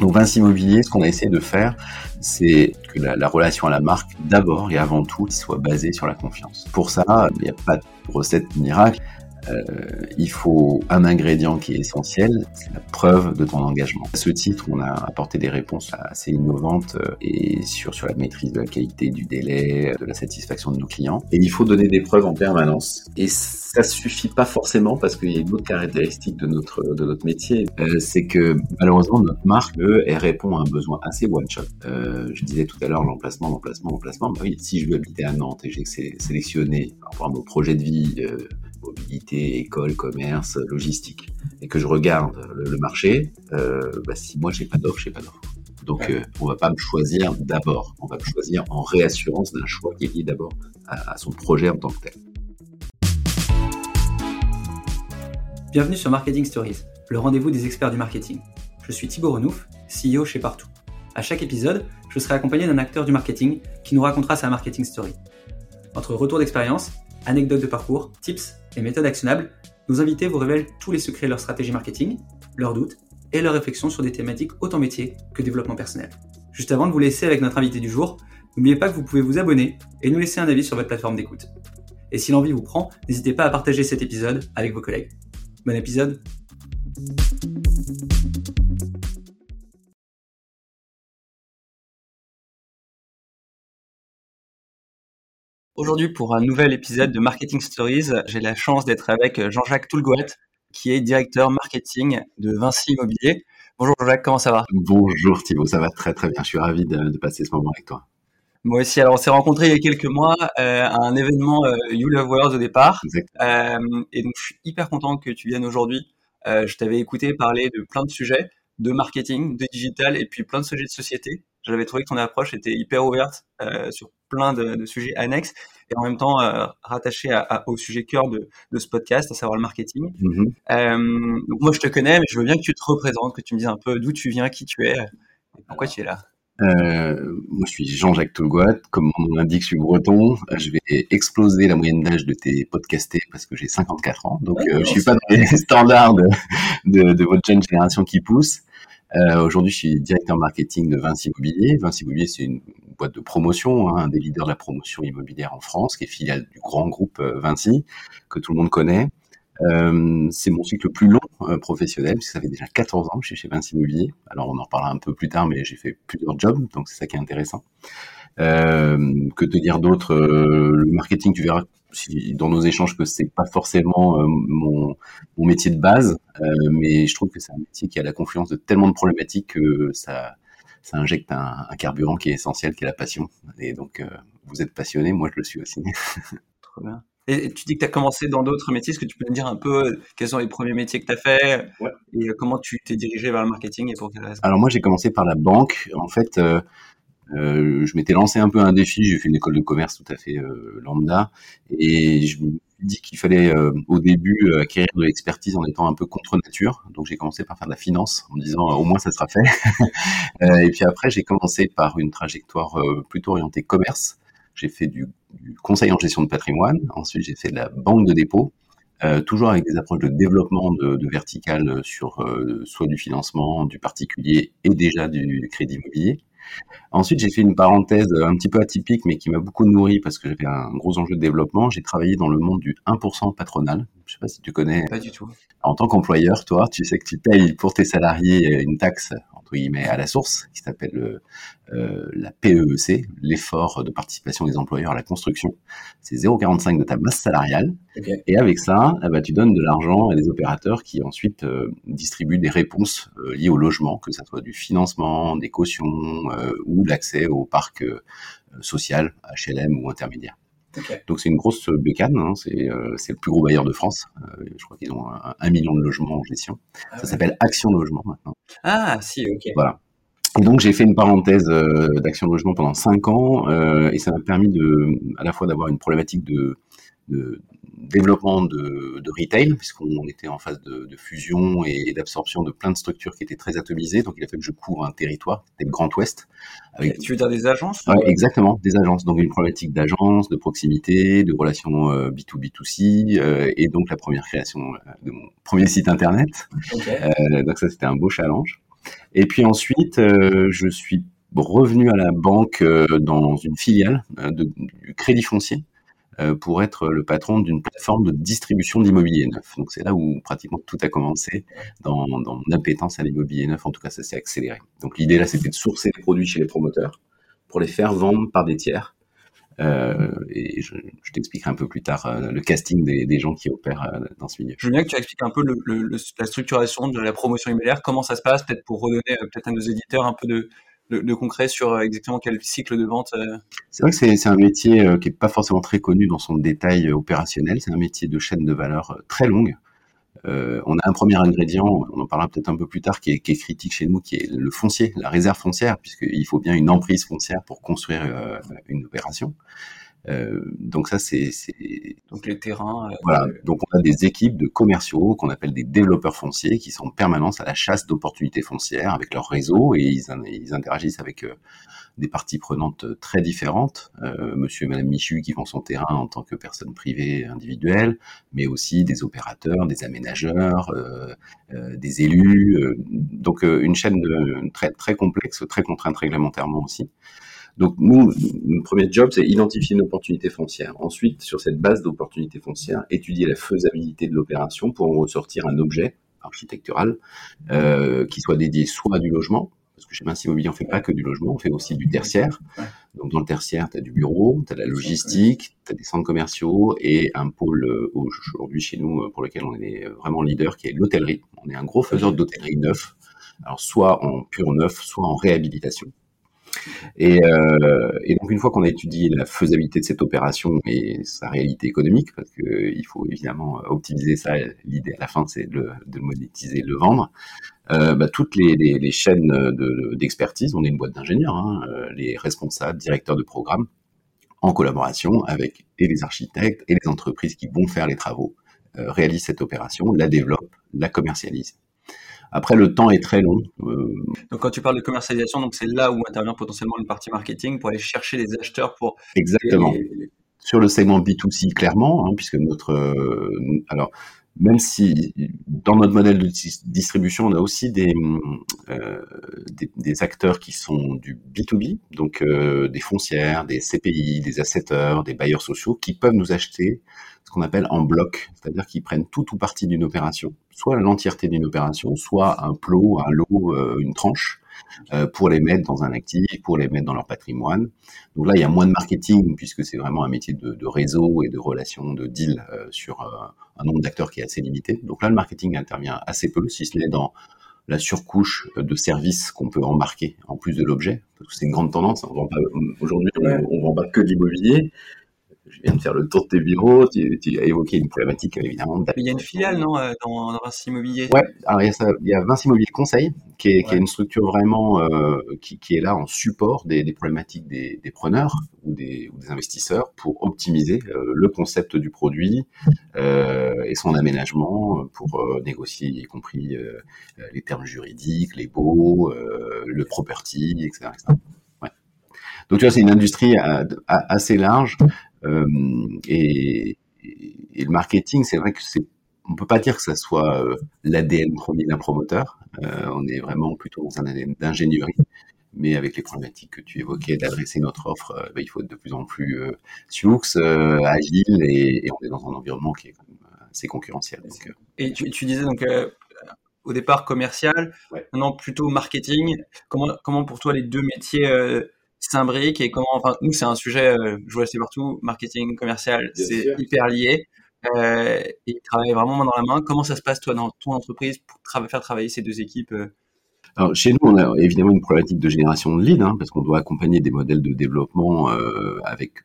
Donc Vinci Immobilier, ce qu'on a essayé de faire, c'est que la, la, relation à la marque, d'abord et avant tout, soit basée sur la confiance. Pour ça, il n'y a pas de recette miracle. Euh, il faut un ingrédient qui est essentiel, c'est la preuve de ton engagement. À ce titre, on a apporté des réponses assez innovantes euh, et sur, sur la maîtrise de la qualité, du délai, de la satisfaction de nos clients. Et il faut donner des preuves en permanence. Et ça suffit pas forcément parce qu'il y a une autre caractéristique de notre, de notre métier, euh, c'est que malheureusement notre marque, elle répond à un besoin assez one shot. Euh, je disais tout à l'heure l'emplacement, l'emplacement, l'emplacement. Bah oui, si je veux habiter à Nantes et j'ai sélectionné par mon projet de vie, euh, mobilité, école, commerce, logistique, et que je regarde le, marché, euh, bah, si moi j'ai pas d'offre, j'ai pas d'offre. Donc euh, on va pas me choisir d'abord, on va me choisir en réassurance d'un choix qui est lié d'abord à, à son projet en tant que tel. Bienvenue sur Marketing Stories, le rendez-vous des experts du marketing. Je suis Thibaut Renouf, CEO chez Partout. À chaque épisode, je serai accompagné d'un acteur du marketing qui nous racontera sa marketing story. Entre retours d'expérience, anecdotes de parcours, tips et méthodes actionnables, nos invités vous révèlent tous les secrets de leur stratégie marketing, leurs doutes et leurs réflexions sur des thématiques autant métier que développement personnel. Juste avant de vous laisser avec notre invité du jour, n'oubliez pas que vous pouvez vous abonner et nous laisser un avis sur votre plateforme d'écoute. Et si l'envie vous prend, n'hésitez pas à partager cet épisode avec vos collègues. Bon épisode Aujourd'hui, pour un nouvel épisode de Marketing Stories, j'ai la chance d'être avec Jean-Jacques Toulgoat, qui est directeur marketing de Vinci Immobilier. Bonjour Jean-Jacques, comment ça va? Bonjour Thibaut, ça va très très bien. Je suis ravi de, passer ce moment avec toi. Moi aussi. Alors, on s'est rencontrés il y a quelques mois euh, à un événement euh, You Love World au départ. Euh, et donc, je suis hyper content que tu viennes aujourd'hui. Je t'avais écouté parler de plein de sujets, de marketing, de digital et puis plein de sujets de société j'avais trouvé que ton approche était hyper ouverte euh, sur plein de, de, sujets annexes et en même temps euh, rattaché à, à, au sujet cœur de, de, ce podcast, à savoir le marketing. Mm-hmm. euh, donc moi, je te connais, mais je veux bien que tu te représentes, que tu me dises un peu d'où tu viens, qui tu es, et pourquoi tu es là. Euh, moi, je suis Jean-Jacques Tolgoat. Comme nom l'indique, je suis breton. Je vais exploser la moyenne d'âge de tes podcastés parce que j'ai 54 ans. Donc, euh, je suis pas dans les standards de, de, de, votre jeune génération qui pousse. Euh, Aujourd'hui, je suis directeur marketing de Vinci Immobilier. Vinci Immobilier, c'est une boîte de promotion, hein, un des leaders de la promotion immobilière en France, qui est filiale du grand groupe euh, Vinci, que tout le monde connaît. Euh, c'est mon cycle le plus long professionnel, puisque ça fait déjà 14 ans que je suis chez Vinci Immobilier. Alors, on en reparlera un peu plus tard, mais j'ai fait plusieurs jobs, donc c'est ça qui est intéressant. Que te dire d'autre? Le marketing, tu verras dans nos échanges que c'est pas forcément euh, mon, mon, métier de base, mais je trouve que c'est un métier qui a la confluence de tellement de problématiques que ça, ça injecte un, un carburant qui est essentiel, qui est la passion. Et donc, vous êtes passionné, moi je le suis aussi. Trop bien. Et tu dis que tu as commencé dans d'autres métiers. Est-ce que tu peux me dire un peu quels sont les premiers métiers que tu as fait? Ouais. et comment tu t'es dirigé vers le marketing et pour quelle raison? Alors moi, j'ai commencé par la banque. En fait, euh, euh, je m'étais lancé un peu un défi. J'ai fait une école de commerce tout à fait euh, lambda et je me suis dit qu'il fallait euh, au début acquérir de l'expertise en étant un peu contre nature. Donc j'ai commencé par faire de la finance en me disant au moins ça sera fait. et puis après, j'ai commencé par une trajectoire plutôt orientée commerce. J'ai fait du, conseil en gestion de patrimoine. Ensuite, j'ai fait de la banque de dépôt. Toujours avec des approches de développement de, de sur soit du financement, du particulier et déjà du crédit immobilier. Ensuite, j'ai fait une parenthèse un petit peu atypique, mais qui m'a beaucoup nourri parce que j'avais un gros enjeu de développement. J'ai travaillé dans le monde du 1% patronal. Je sais pas si tu connais. Pas du tout. En tant qu'employeur, toi, tu sais que tu payes pour tes salariés une taxe entre guillemets à la source, qui s'appelle euh, la PEEC, l'effort de participation des employeurs à la construction. C'est 0,45 de ta masse salariale. Okay. Et avec ça, eh ben, tu donnes de l'argent à des opérateurs qui ensuite euh, distribuent des réponses euh, liées au logement, que ça soit du financement, des cautions euh, ou l'accès au parc euh, social, HLM ou intermédiaire. Okay. Donc c'est une grosse bécane, hein, c'est euh, le plus gros bailleur de France. Euh, je crois qu'ils ont un, un, million de logements en gestion. Ah, ça ouais. s'appelle Action Logement maintenant. Ah si, ok. Voilà. Et donc j'ai fait une parenthèse euh, d'Action Logement pendant cinq ans euh, et ça m'a permis de, à la fois d'avoir une problématique de, de développement de, de retail, puisqu'on était en phase de, de fusion et, et d'absorption de plein de structures qui étaient très atomisées. Donc, il a fallu que je couvre un territoire, c'était le Grand Ouest. Avec... Tu veux dire des agences ouais, Exactement, des agences. Donc, une problématique d'agence, de proximité, de relations euh, B2B2C, euh, et donc la première création euh, de mon premier site internet. Okay. Euh, donc, ça, c'était un beau challenge. Et puis ensuite, je suis revenu à la banque dans une filiale de, du Crédit Foncier pour être le patron d'une plateforme de distribution d'immobilier neuf. Donc c'est là où pratiquement tout a commencé dans, dans mon appétence à l'immobilier neuf. En tout cas, ça s'est accéléré. Donc l'idée là, c'était de sourcer les produits chez les promoteurs pour les faire vendre par des tiers. Euh, et je, t'expliquerai un peu plus tard euh, le casting des, gens qui opèrent euh, dans ce milieu. Je veux bien que tu expliques un peu la structuration de la promotion immobilière, comment ça se passe, peut-être pour redonner peut-être à nos éditeurs un peu de, de, concret sur euh, exactement quel cycle de vente euh C'est vrai que c'est un métier euh, qui n'est pas forcément très connu dans son détail opérationnel. C'est un métier de chaîne de valeur très longue. On a un premier ingrédient, on en parlera peut-être un peu plus tard, qui est, critique chez nous, qui est le foncier, la réserve foncière, puisqu'il faut bien une emprise foncière pour construire une opération. Euh, donc ça, c'est donc les terrains. Euh, voilà. Donc on a des équipes de commerciaux qu'on appelle des développeurs fonciers qui sont en permanence à la chasse d'opportunités foncières avec leur réseau et ils, ils interagissent avec euh, des parties prenantes très différentes. Euh, monsieur et Madame Michu qui vont son terrain en tant que personne privée individuelle, mais aussi des opérateurs, des aménageurs, euh, des élus. donc une chaîne de, très très complexe, très contrainte réglementairement aussi. Donc nous, notre premier job, c'est identifier une opportunité foncière. Ensuite, sur cette base d'opportunités foncières, étudier la faisabilité de l'opération pour en ressortir un objet architectural euh, qui soit dédié soit à du logement, parce que chez Vinci Immobilier, on fait pas que du logement, on fait aussi du tertiaire. Donc dans le tertiaire, tu as du bureau, tu as de la logistique, tu as des centres commerciaux et un pôle euh, aujourd'hui chez nous euh, pour lequel on est vraiment leader, qui est l'hôtellerie. On est un gros faiseur d'hôtellerie neuf, alors soit en pur neuf, soit en réhabilitation. Et, euh, et, donc une fois qu'on a étudié la faisabilité de cette opération et sa réalité économique, parce qu'il faut évidemment optimiser ça, l'idée à la fin c'est de, de le monétiser, de le vendre, euh, bah, toutes les, chaînes d'expertise, de, on est une boîte d'ingénieurs, hein, euh, les responsables, directeurs de programme, en collaboration avec les architectes et les entreprises qui vont faire les travaux, réalisent cette opération, la développent, la commercialisent. Après, le temps est très long. Euh, donc, quand tu parles de commercialisation, donc c'est là où intervient potentiellement une partie marketing pour aller chercher les acheteurs pour. Exactement. Sur le segment B2C, clairement, hein, puisque notre. Euh, alors, même si dans notre modèle de distribution, on a aussi des, euh, des, des, acteurs qui sont du B2B, donc euh, des foncières, des CPI, des assetteurs, des bailleurs sociaux, qui peuvent nous acheter ce qu'on appelle en bloc, c'est-à-dire qu'ils prennent tout ou partie d'une opération, soit l'entièreté d'une opération, soit un plot, un lot, euh, une tranche, euh, pour les mettre dans un actif, pour les mettre dans leur patrimoine. Donc là, il y a moins de marketing puisque c'est vraiment un métier de, de, réseau et de relations, de deal euh, sur un nombre d'acteurs qui est assez limité. Donc là, le marketing intervient assez peu, si ce n'est dans la surcouche de services qu'on peut embarquer en plus de l'objet, parce que c'est une grande tendance. Aujourd'hui, on, on vend pas que de l'immobilier, je viens de faire le tour de tes bureaux, tu, tu as évoqué une problématique évidemment. il y a une filiale, non, euh, dans, dans Vinci Immobilier? Ouais, alors il y, a ça, il y a Vinci Immobilier Conseil, qui est, ouais. qui est une structure vraiment euh, qui, qui, est là en support des, des problématiques des, des, preneurs ou des, ou des investisseurs pour optimiser euh, le concept du produit euh, et son aménagement pour négocier, y compris les termes juridiques, les baux, le property, etc. Donc tu vois, c'est une industrie assez large et, et, le marketing, c'est vrai que c'est, on peut pas dire que ça soit euh, l'ADN premier d'un promoteur. Euh, on est vraiment plutôt dans un ADN d'ingénierie mais avec les problématiques que tu évoquais d'adresser notre offre, euh, bah, il faut être de plus en plus euh, sioux, euh, agile, et, et, on est dans un environnement qui est quand même assez concurrentiel. Donc, et tu, tu, disais donc au départ commercial, ouais. maintenant plutôt marketing. Comment, comment pour toi les deux métiers s'imbriquent et comment, enfin, nous, c'est un sujet, euh, je vois c'est partout, marketing, commercial, c'est hyper lié. Euh, et ils travaillent vraiment main dans la main. Comment ça se passe, toi, dans ton entreprise, pour tra faire travailler ces deux équipes euh? Alors, chez nous, on a évidemment une problématique de génération de leads, hein, parce qu'on doit accompagner des modèles de développement euh, avec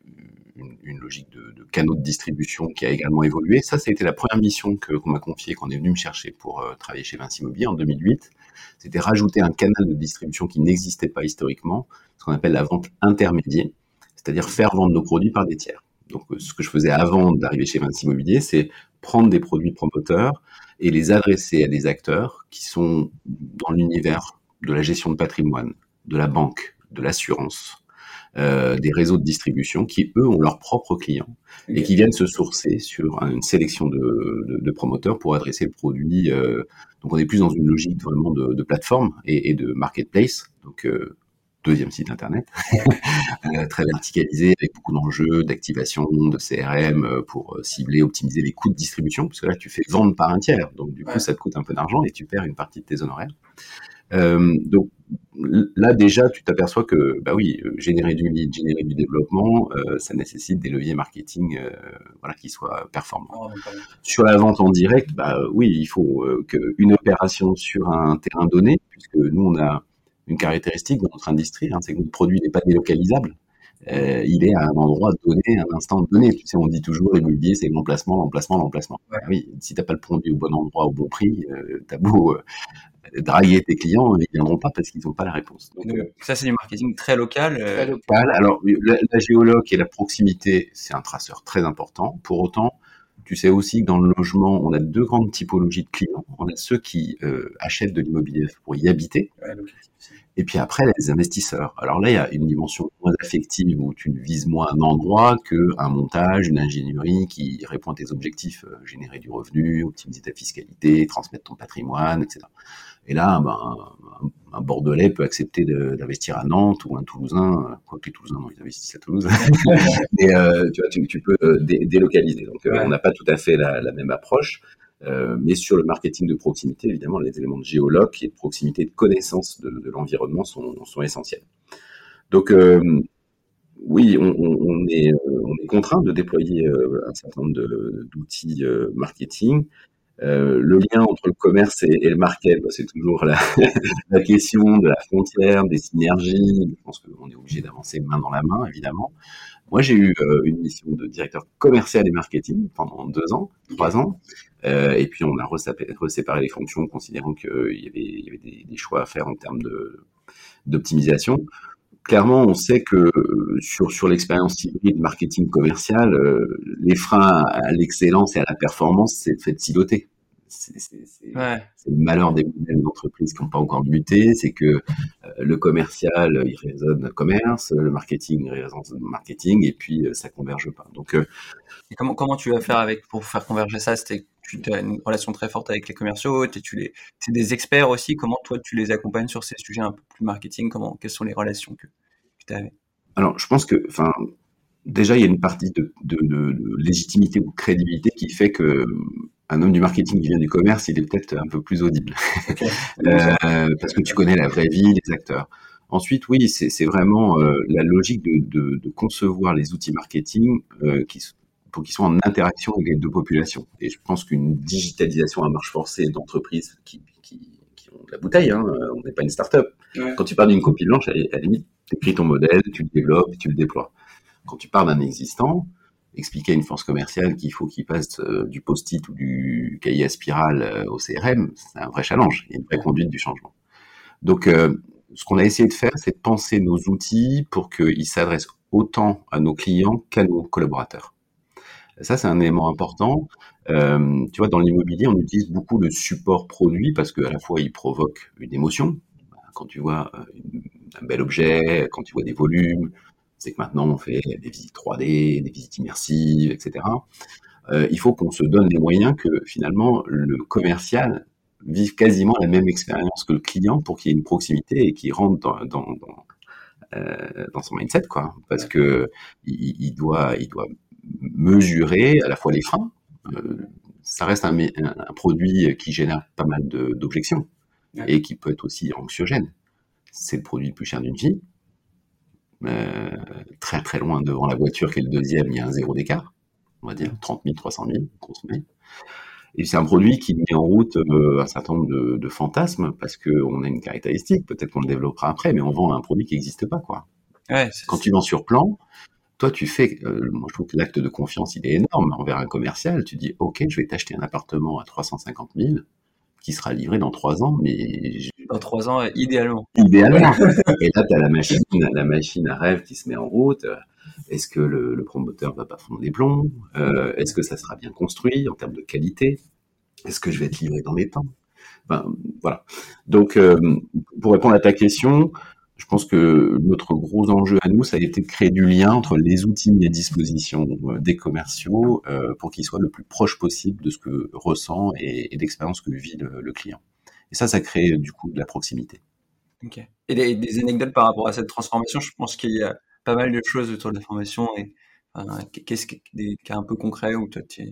une, une, logique de, de, canaux de distribution qui a également évolué. Ça, ça a été la première mission qu'on qu m'a confiée, qu'on est venu me chercher pour euh, travailler chez Vinci Immobilier en 2008. C'était rajouter un canal de distribution qui n'existait pas historiquement, ce qu'on appelle la vente intermédiaire, c'est-à-dire faire vendre nos produits par des tiers. Donc, ce que je faisais avant d'arriver chez Vinci Immobilier, c'est prendre des produits promoteurs et les adresser à des acteurs qui sont dans l'univers de la gestion de patrimoine, de la banque, de l'assurance, euh, des réseaux de distribution qui, eux, ont leurs propres clients et qui viennent se sourcer sur une sélection de, de, de promoteurs pour adresser le produit. Euh, donc, on est plus dans une logique vraiment de, de plateforme et, et, de marketplace. Donc, euh, deuxième site internet, très verticalisé avec beaucoup d'enjeux d'activation, de CRM pour cibler, optimiser les coûts de distribution, parce que là tu fais vendre par un tiers, donc du coup ça te coûte un peu d'argent et tu perds une partie de tes honoraires. Euh, donc là déjà, tu t'aperçois que bah oui, euh, générer du lead, générer du développement, euh, ça nécessite des leviers marketing, euh, voilà, qui soient performants. Oh, sur la vente en direct, bah oui, il faut qu'une opération sur un terrain donné, puisque nous on a une caractéristique dans notre industrie, hein, c'est que notre produit n'est pas délocalisable. Euh, il est à un endroit donné, à un instant donné. Tu sais, on dit toujours l'immobilier, c'est l'emplacement, l'emplacement, l'emplacement. Oui, si t'as pas le produit au bon endroit, au bon prix, euh, t'as beau euh, draguer tes clients, ils viendront pas parce qu'ils n'ont pas la réponse. Donc, euh, ça, c'est du marketing très local. Très local. Alors, la, la géologue et la proximité, c'est un traceur très important. Pour autant, tu sais aussi que dans le logement, on a deux grandes typologies de clients. On a ceux qui euh, achètent de l'immobilier pour y habiter. Et puis après, les investisseurs. Alors là, il y a une dimension moins affective où tu vises moins un endroit qu'un montage, une ingénierie qui répond à tes objectifs, euh, générer du revenu, optimiser ta fiscalité, transmettre ton patrimoine, etc. Et là, ben, un, Bordelais peut accepter d'investir à Nantes ou un Toulousain, quoi que les Toulousains, non, ils investissent à Toulouse. Mais euh, tu vois, tu, tu peux euh, délocaliser. Donc, euh, on n'a pas tout à fait la, la même approche. Euh, mais sur le marketing de proximité, évidemment, les éléments de géologue et de proximité, de connaissance de, l'environnement sont, essentiels. Donc, euh, oui, on, on, est, on est contraint de déployer un certain nombre d'outils marketing. Euh, le lien entre le commerce et, et le market, bah, c'est toujours la, la, question de la frontière, des synergies. Je pense qu'on est obligé d'avancer main dans la main, évidemment. Moi, j'ai eu euh, une mission de directeur commercial et marketing pendant deux ans, trois ans, euh, et puis on a reséparé les fonctions, considérant qu'il y avait, il y avait des, choix à faire en termes d'optimisation. Clairement, on sait que sur l'expérience hybride marketing commercial, euh, les freins à l'excellence et à la performance, c'est le fait de siloter c'est ouais. le malheur des modèles d'entreprise qui n'ont pas encore muté, c'est que euh, le commercial, il résonne commerce, le marketing résonne marketing, et puis euh, ça converge pas. Donc, euh, et comment, comment tu vas faire avec pour faire converger ça? C'était tu as une relation très forte avec les commerciaux, tu les, c'est des experts aussi. Comment toi tu les accompagnes sur ces sujets un peu plus marketing? Comment, quelles sont les relations que, que tu avais Alors, je pense que, enfin, déjà il y a une partie de, de, de, de légitimité ou crédibilité qui fait que un homme du marketing qui vient du commerce, il est peut-être un peu plus audible. euh, parce que tu connais la vraie vie, les acteurs. Ensuite, oui, c'est vraiment euh, la logique de, de, de, concevoir les outils marketing euh, qui, pour qu'ils soient en interaction avec les deux populations. Et je pense qu'une digitalisation à marche forcée d'entreprises qui, qui, qui, ont de la bouteille, hein, on n'est pas une start-up. Ouais. Quand tu parles d'une copie blanche, à, la limite, tu écris ton modèle, tu le développes, tu le déploies. Quand tu parles d'un existant, expliquer à une force commerciale qu'il faut qu'il passe euh, du post-it ou du cahier à spirale euh, au CRM, c'est un vrai challenge, a une vraie conduite du changement. Donc, euh, ce qu'on a essayé de faire, c'est de penser nos outils pour qu'ils s'adressent autant à nos clients qu'à nos collaborateurs. Ça, c'est un élément important. Tu vois, dans l'immobilier, on utilise beaucoup le support produit parce qu'à la fois, il provoque une émotion. Quand tu vois un bel objet, quand tu vois des volumes, c'est que maintenant on fait des visites 3D, des visites immersives, etc. Euh, il faut qu'on se donne les moyens que finalement le commercial vive quasiment la même expérience que le client pour qu'il y ait une proximité et qu'il rentre dans, dans, dans, euh, dans, son mindset, quoi. Parce que il, il, doit, il doit mesurer à la fois les freins. Euh, ça reste un, un, un, produit qui génère pas mal d'objections et qui peut être aussi anxiogène. C'est le produit le plus cher d'une vie euh, très très loin devant la voiture qui est le deuxième, il y a un zéro d'écart, on va dire 30 000, 300 000 consommés. Et c'est un produit qui met en route euh, un certain nombre de, de fantasmes parce qu'on a une caractéristique, peut-être qu'on le développera après, mais on vend un produit qui n'existe pas. quoi. Ouais, Quand tu vends sur plan, toi tu fais, euh, moi je trouve que l'acte de confiance il est énorme envers un commercial, tu dis ok je vais t'acheter un appartement à 350 000, qui sera livré dans trois ans, mais dans trois ans, idéalement. Idéalement. et là, tu as la machine, la machine à rêve qui se met en route. Est-ce que le, le, promoteur va pas fondre des plombs? Euh, Est-ce que ça sera bien construit en termes de qualité? Est-ce que je vais être livré dans les temps? Enfin, voilà. Donc, euh, pour répondre à ta question, Je pense que notre gros enjeu à nous, ça a été de créer du lien entre les outils et dispositions des commerciaux pour qu'ils soient le plus proche possible de ce que ressent et, et d'expérience que vit le, client. Et ça, ça crée du coup de la proximité. Et des, anecdotes par rapport à cette transformation, je pense qu'il y a pas mal de choses autour de la formation et qu'est-ce qui cas un peu concrets où toi tu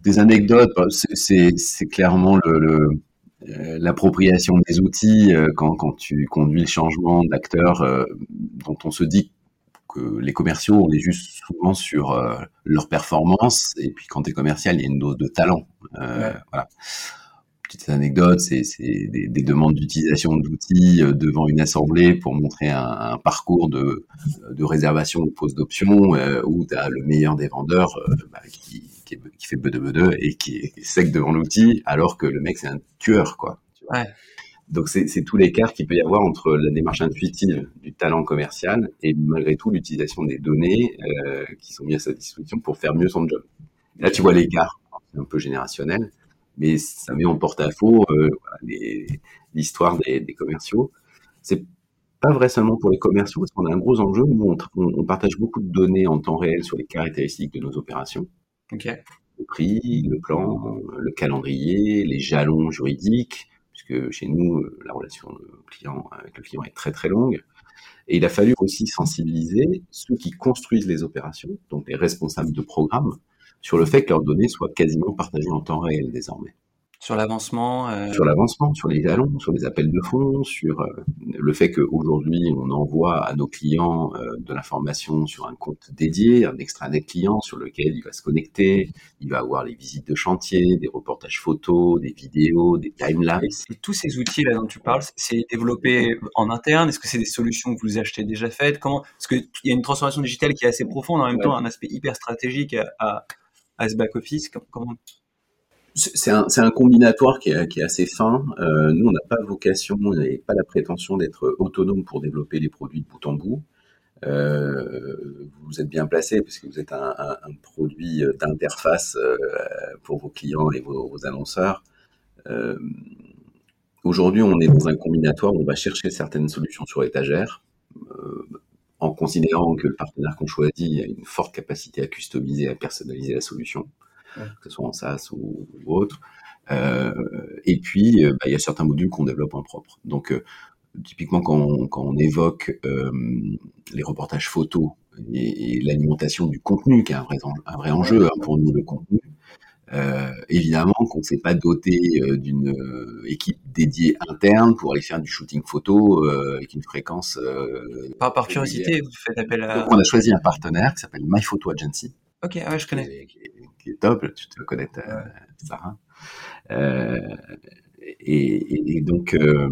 Des anecdotes, bah, c'est clairement le, euh, l'appropriation des outils euh, quand, quand, tu conduis le changement d'acteur euh, dont on se dit que les commerciaux on est juste souvent sur leur performance. Et puis quand tu es commercial il y a une dose de talent. Voilà. Petite anecdote, c'est des, des, demandes d'utilisation d'outils euh, devant une assemblée pour montrer un, un parcours de, de, réservation de pose d'options euh, où tu as le meilleur des vendeurs euh, bah, qui, qui, qui, fait de de et qui est sec devant l'outil alors que le mec c'est un tueur quoi. Ouais. Donc c'est tout l'écart qu'il peut y avoir entre la démarche intuitive du talent commercial et malgré tout l'utilisation des données euh, qui sont mises à sa disposition pour faire mieux son job. là tu vois l'écart, c'est un peu générationnel mais ça met en porte-à-faux euh, l'histoire des, des, commerciaux. C'est pas vrai seulement pour les commerciaux, parce qu'on a un gros enjeu. Nous, on, partage beaucoup de données en temps réel sur les caractéristiques de nos opérations. Le prix, le plan, le calendrier, les jalons juridiques, puisque chez nous, la relation client avec le client est très très longue. Et il a fallu aussi sensibiliser ceux qui construisent les opérations, donc les responsables de programme, sur le fait que leurs données soient quasiment partagées en temps réel désormais. Sur l'avancement euh... Sur l'avancement, sur les jalons, sur les appels de fonds, sur euh, le fait qu'aujourd'hui, on envoie à nos clients euh, de l'information sur un compte dédié, un extranet client sur lequel il va se connecter, il va avoir les visites de chantier, des reportages photos, des vidéos, des timelapses. Et tous ces outils-là dont tu parles, c'est développé en interne? Est-ce que c'est des solutions que vous achetez déjà faites? Comment Parce qu'il y a une transformation digitale qui est assez profonde, en même temps un aspect hyper stratégique à, à, ce back-office. Comment c'est un, combinatoire qui est, assez fin. Euh, nous, on n'a pas vocation, on n'a pas la prétention d'être autonome pour développer les produits de bout en bout. Euh, vous êtes bien placé parce que vous êtes un, produit d'interface euh, pour vos clients et vos, vos annonceurs. Aujourd'hui, on est dans un combinatoire où on va chercher certaines solutions sur étagère, en considérant que le partenaire qu'on choisit a une forte capacité à customiser, à personnaliser la solution que ce soit en SaaS ou, autre. Euh, et puis, euh, bah, il y a certains modules qu'on développe en propre. Donc, euh, typiquement, quand on, quand on évoque les reportages photos et, l'alimentation du contenu, qui est un vrai, un vrai enjeu hein, pour nous, le contenu, euh, évidemment qu'on ne s'est pas doté d'une équipe dédiée interne pour aller faire du shooting photo avec une fréquence. par, par curiosité, vous faites appel à. Donc on a choisi un partenaire qui s'appelle My Photo Agency. Ok, ah ouais, je connais qui est top, tu te connais Sarah. Euh, et, et, donc, euh,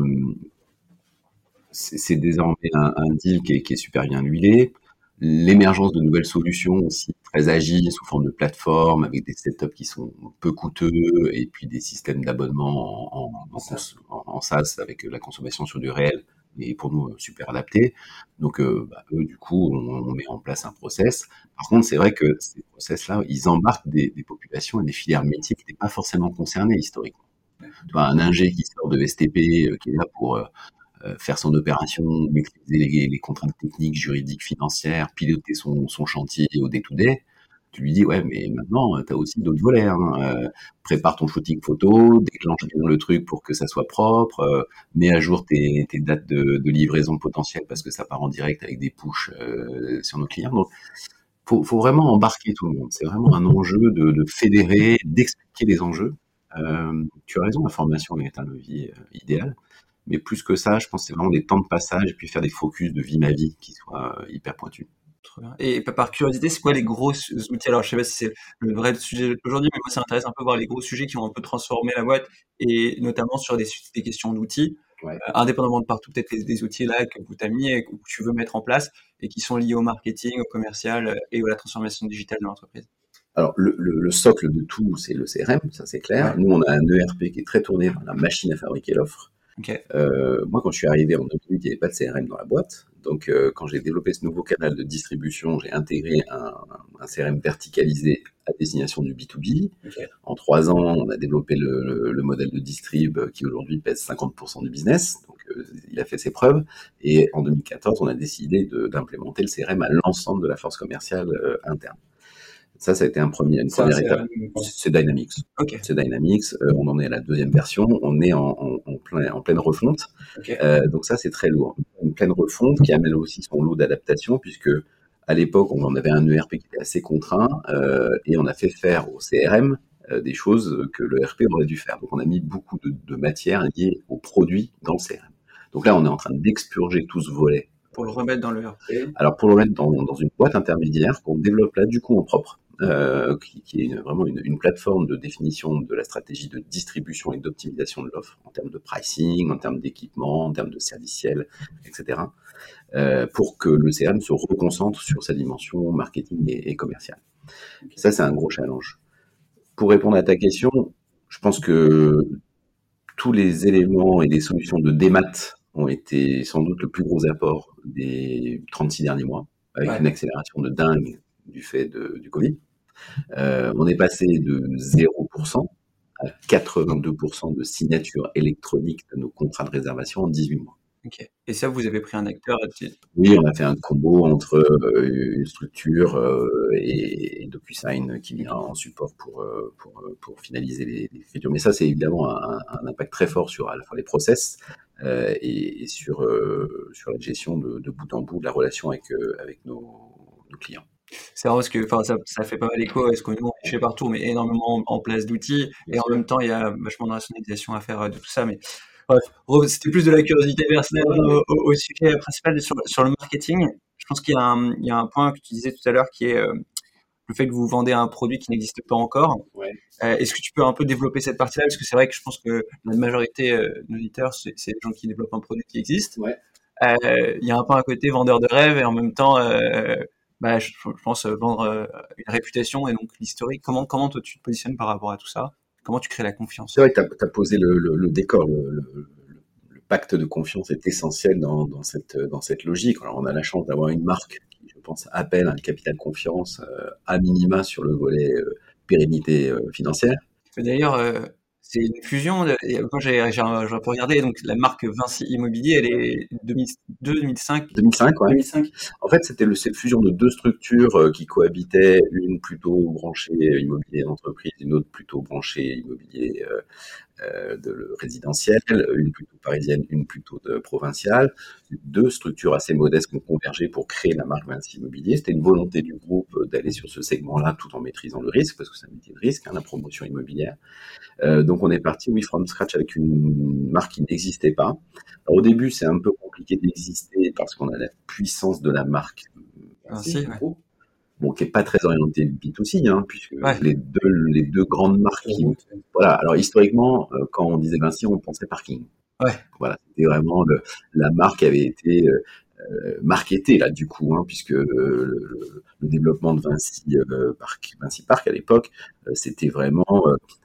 c'est désormais un, un deal qui est, qui est, super bien huilé. L'émergence de nouvelles solutions aussi très agiles sous forme de plateforme avec des setups qui sont peu coûteux et puis des systèmes d'abonnement en, en, en, en, SaaS avec la consommation sur du réel et pour nous super adapté. Donc euh, bah, eux, du coup, on, met en place un process. Par contre, c'est vrai que ces process-là, ils embarquent des, populations et des filières métiers qui n'étaient pas forcément concernées historiquement. Tu vois, un ingé qui sort de STP, euh, qui est là pour euh, euh, faire son opération, maîtriser les, les, contraintes techniques, juridiques, financières, piloter son, son chantier au day-to-day, tu lui dis ouais mais maintenant tu as aussi d'autres volets hein. euh, prépare ton shooting photo déclenche le truc pour que ça soit propre euh, mets à jour tes, tes dates de, livraison potentielles parce que ça part en direct avec des pushs euh, sur nos clients. Donc faut, vraiment embarquer tout le monde. C'est vraiment un enjeu de, de fédérer d'expliquer les enjeux. Euh, tu as raison la formation est un levier idéal. Mais plus que ça je pense que c'est vraiment des temps de passage et puis faire des focus de vie ma vie qui soient hyper pointus et par curiosité, c'est quoi les gros outils? Alors, je sais pas si c'est le vrai sujet aujourd'hui, mais moi, ça m'intéresse un peu voir les gros sujets qui ont un peu transformé la boîte, et notamment sur des, des questions d'outils, ouais. euh, indépendamment de partout, peut-être des, outils là que vous t'as mis et que tu veux mettre en place, et qui sont liés au marketing, au commercial euh, et à la transformation digitale de l'entreprise. Alors, le, le, le, socle de tout, c'est le CRM, ça c'est clair. Ouais. Nous, on a un ERP qui est très tourné vers la machine à fabriquer l'offre. Okay. Euh, moi, quand je suis arrivé en 2008, il n'y avait pas de CRM dans la boîte. Donc, euh, quand j'ai développé ce nouveau canal de distribution, j'ai intégré un, un, CRM verticalisé à destination du B2B. Okay. En trois ans, on a développé le, le, le, modèle de distrib qui aujourd'hui pèse 50% du business. Donc, euh, il a fait ses preuves. Et en 2014, on a décidé d'implémenter le CRM à l'ensemble de la force commerciale interne. Ça, ça a été un premier, une première étape. C'est Dynamics. C'est Dynamics. on en est à la deuxième version. On est en, en, plein, en pleine refonte. donc ça, c'est très lourd. Une pleine refonte qui amène aussi son lot d'adaptation puisque à l'époque, on avait un ERP qui était assez contraint euh, et on a fait faire au CRM euh, des choses que le ERP aurait dû faire. Donc on a mis beaucoup de, de matière liée aux produits dans le CRM. Donc là, on est en train d'expurger tout ce volet. Pour le remettre dans le ERP Alors pour le remettre dans, dans une boîte intermédiaire qu'on développe là du coup en propre. Euh, qui, qui, est vraiment une, une, plateforme de définition de la stratégie de distribution et d'optimisation de l'offre en termes de pricing, en termes d'équipement, en termes de serviciel, etc. Euh, pour que le CRM se reconcentre sur sa dimension marketing et, et commerciale. Ça, c'est un gros challenge. Pour répondre à ta question, je pense que tous les éléments et les solutions de démat ont été sans doute le plus gros apport des 36 derniers mois, avec une accélération de dingue du fait de, du Covid. Euh, on est passé de 0% à 82% de signature électronique de nos contrats de réservation en 18 mois. Et ça, vous avez pris un acteur Oui, on a fait un combo entre euh, une structure euh, et, DocuSign qui vient en support pour, pour, pour finaliser les, les Mais ça, c'est évidemment un, un, impact très fort sur à la fois les process et, et, sur, sur la gestion de, de, bout en bout de la relation avec, avec nos, nos clients. C'est vrai parce que ça, ça fait pas mal écho à ce que nous on fait partout, mais énormément en place d'outils et en même temps il y a vachement de rationalisation à faire de tout ça. Mais c'était plus de la curiosité personnelle au, sujet principal sur, sur, le marketing. Je pense qu'il y, y, a un point que tu disais tout à l'heure qui est euh, le fait que vous vendez un produit qui n'existe pas encore. Ouais. Euh, Est-ce que tu peux un peu développer cette partie-là? Parce que c'est vrai que je pense que la majorité euh, d'auditeurs, c'est des gens qui développent un produit qui existe. Ouais. Euh, il y a un peu un côté vendeur de rêve et en même temps, euh, bah, je, je, pense vendre une réputation et donc l'historique. Comment, comment toi tu te positionnes par rapport à tout ça? Comment tu crées la confiance? C'est vrai que tu as, posé le, le, le décor. Le, le, pacte de confiance est essentiel dans, dans, cette, dans cette logique. Alors, on a la chance d'avoir une marque qui, je pense, appelle un capital confiance euh, à minima sur le volet euh, pérennité euh, financière. D'ailleurs, c'est une fusion. Quand j'ai regardé, donc la marque Vinci Immobilier, elle est 2002, 2005. 2005, ouais. 2005. En fait, c'était le cette fusion de deux structures euh, qui cohabitaient, une plutôt branchée immobilier d'entreprise, une autre plutôt branchée immobilier euh, de résidentiel, une plutôt parisienne, une plutôt de provinciale. Deux structures assez modestes qui ont convergé pour créer la marque Vinci Immobilier. C'était une volonté du groupe d'aller sur ce segment-là tout en maîtrisant le risque, parce que c'est un métier de risque, hein, la promotion immobilière. Euh, donc on est parti, oui, from scratch avec une marque qui n'existait pas. Alors, au début, c'est un peu compliqué d'exister parce qu'on a la puissance de la marque. Vinci, bon, qui est pas très orienté B2C, hein, puisque les deux les deux grandes marques, qui, voilà. Alors historiquement, euh, quand on disait Vinci, on pensait parking. Ouais. Voilà, c'était vraiment le, la marque qui avait été euh, euh marketée là du coup, hein, puisque le, le, le, développement de Vinci euh, Park, Vinci Park à l'époque, c'était vraiment,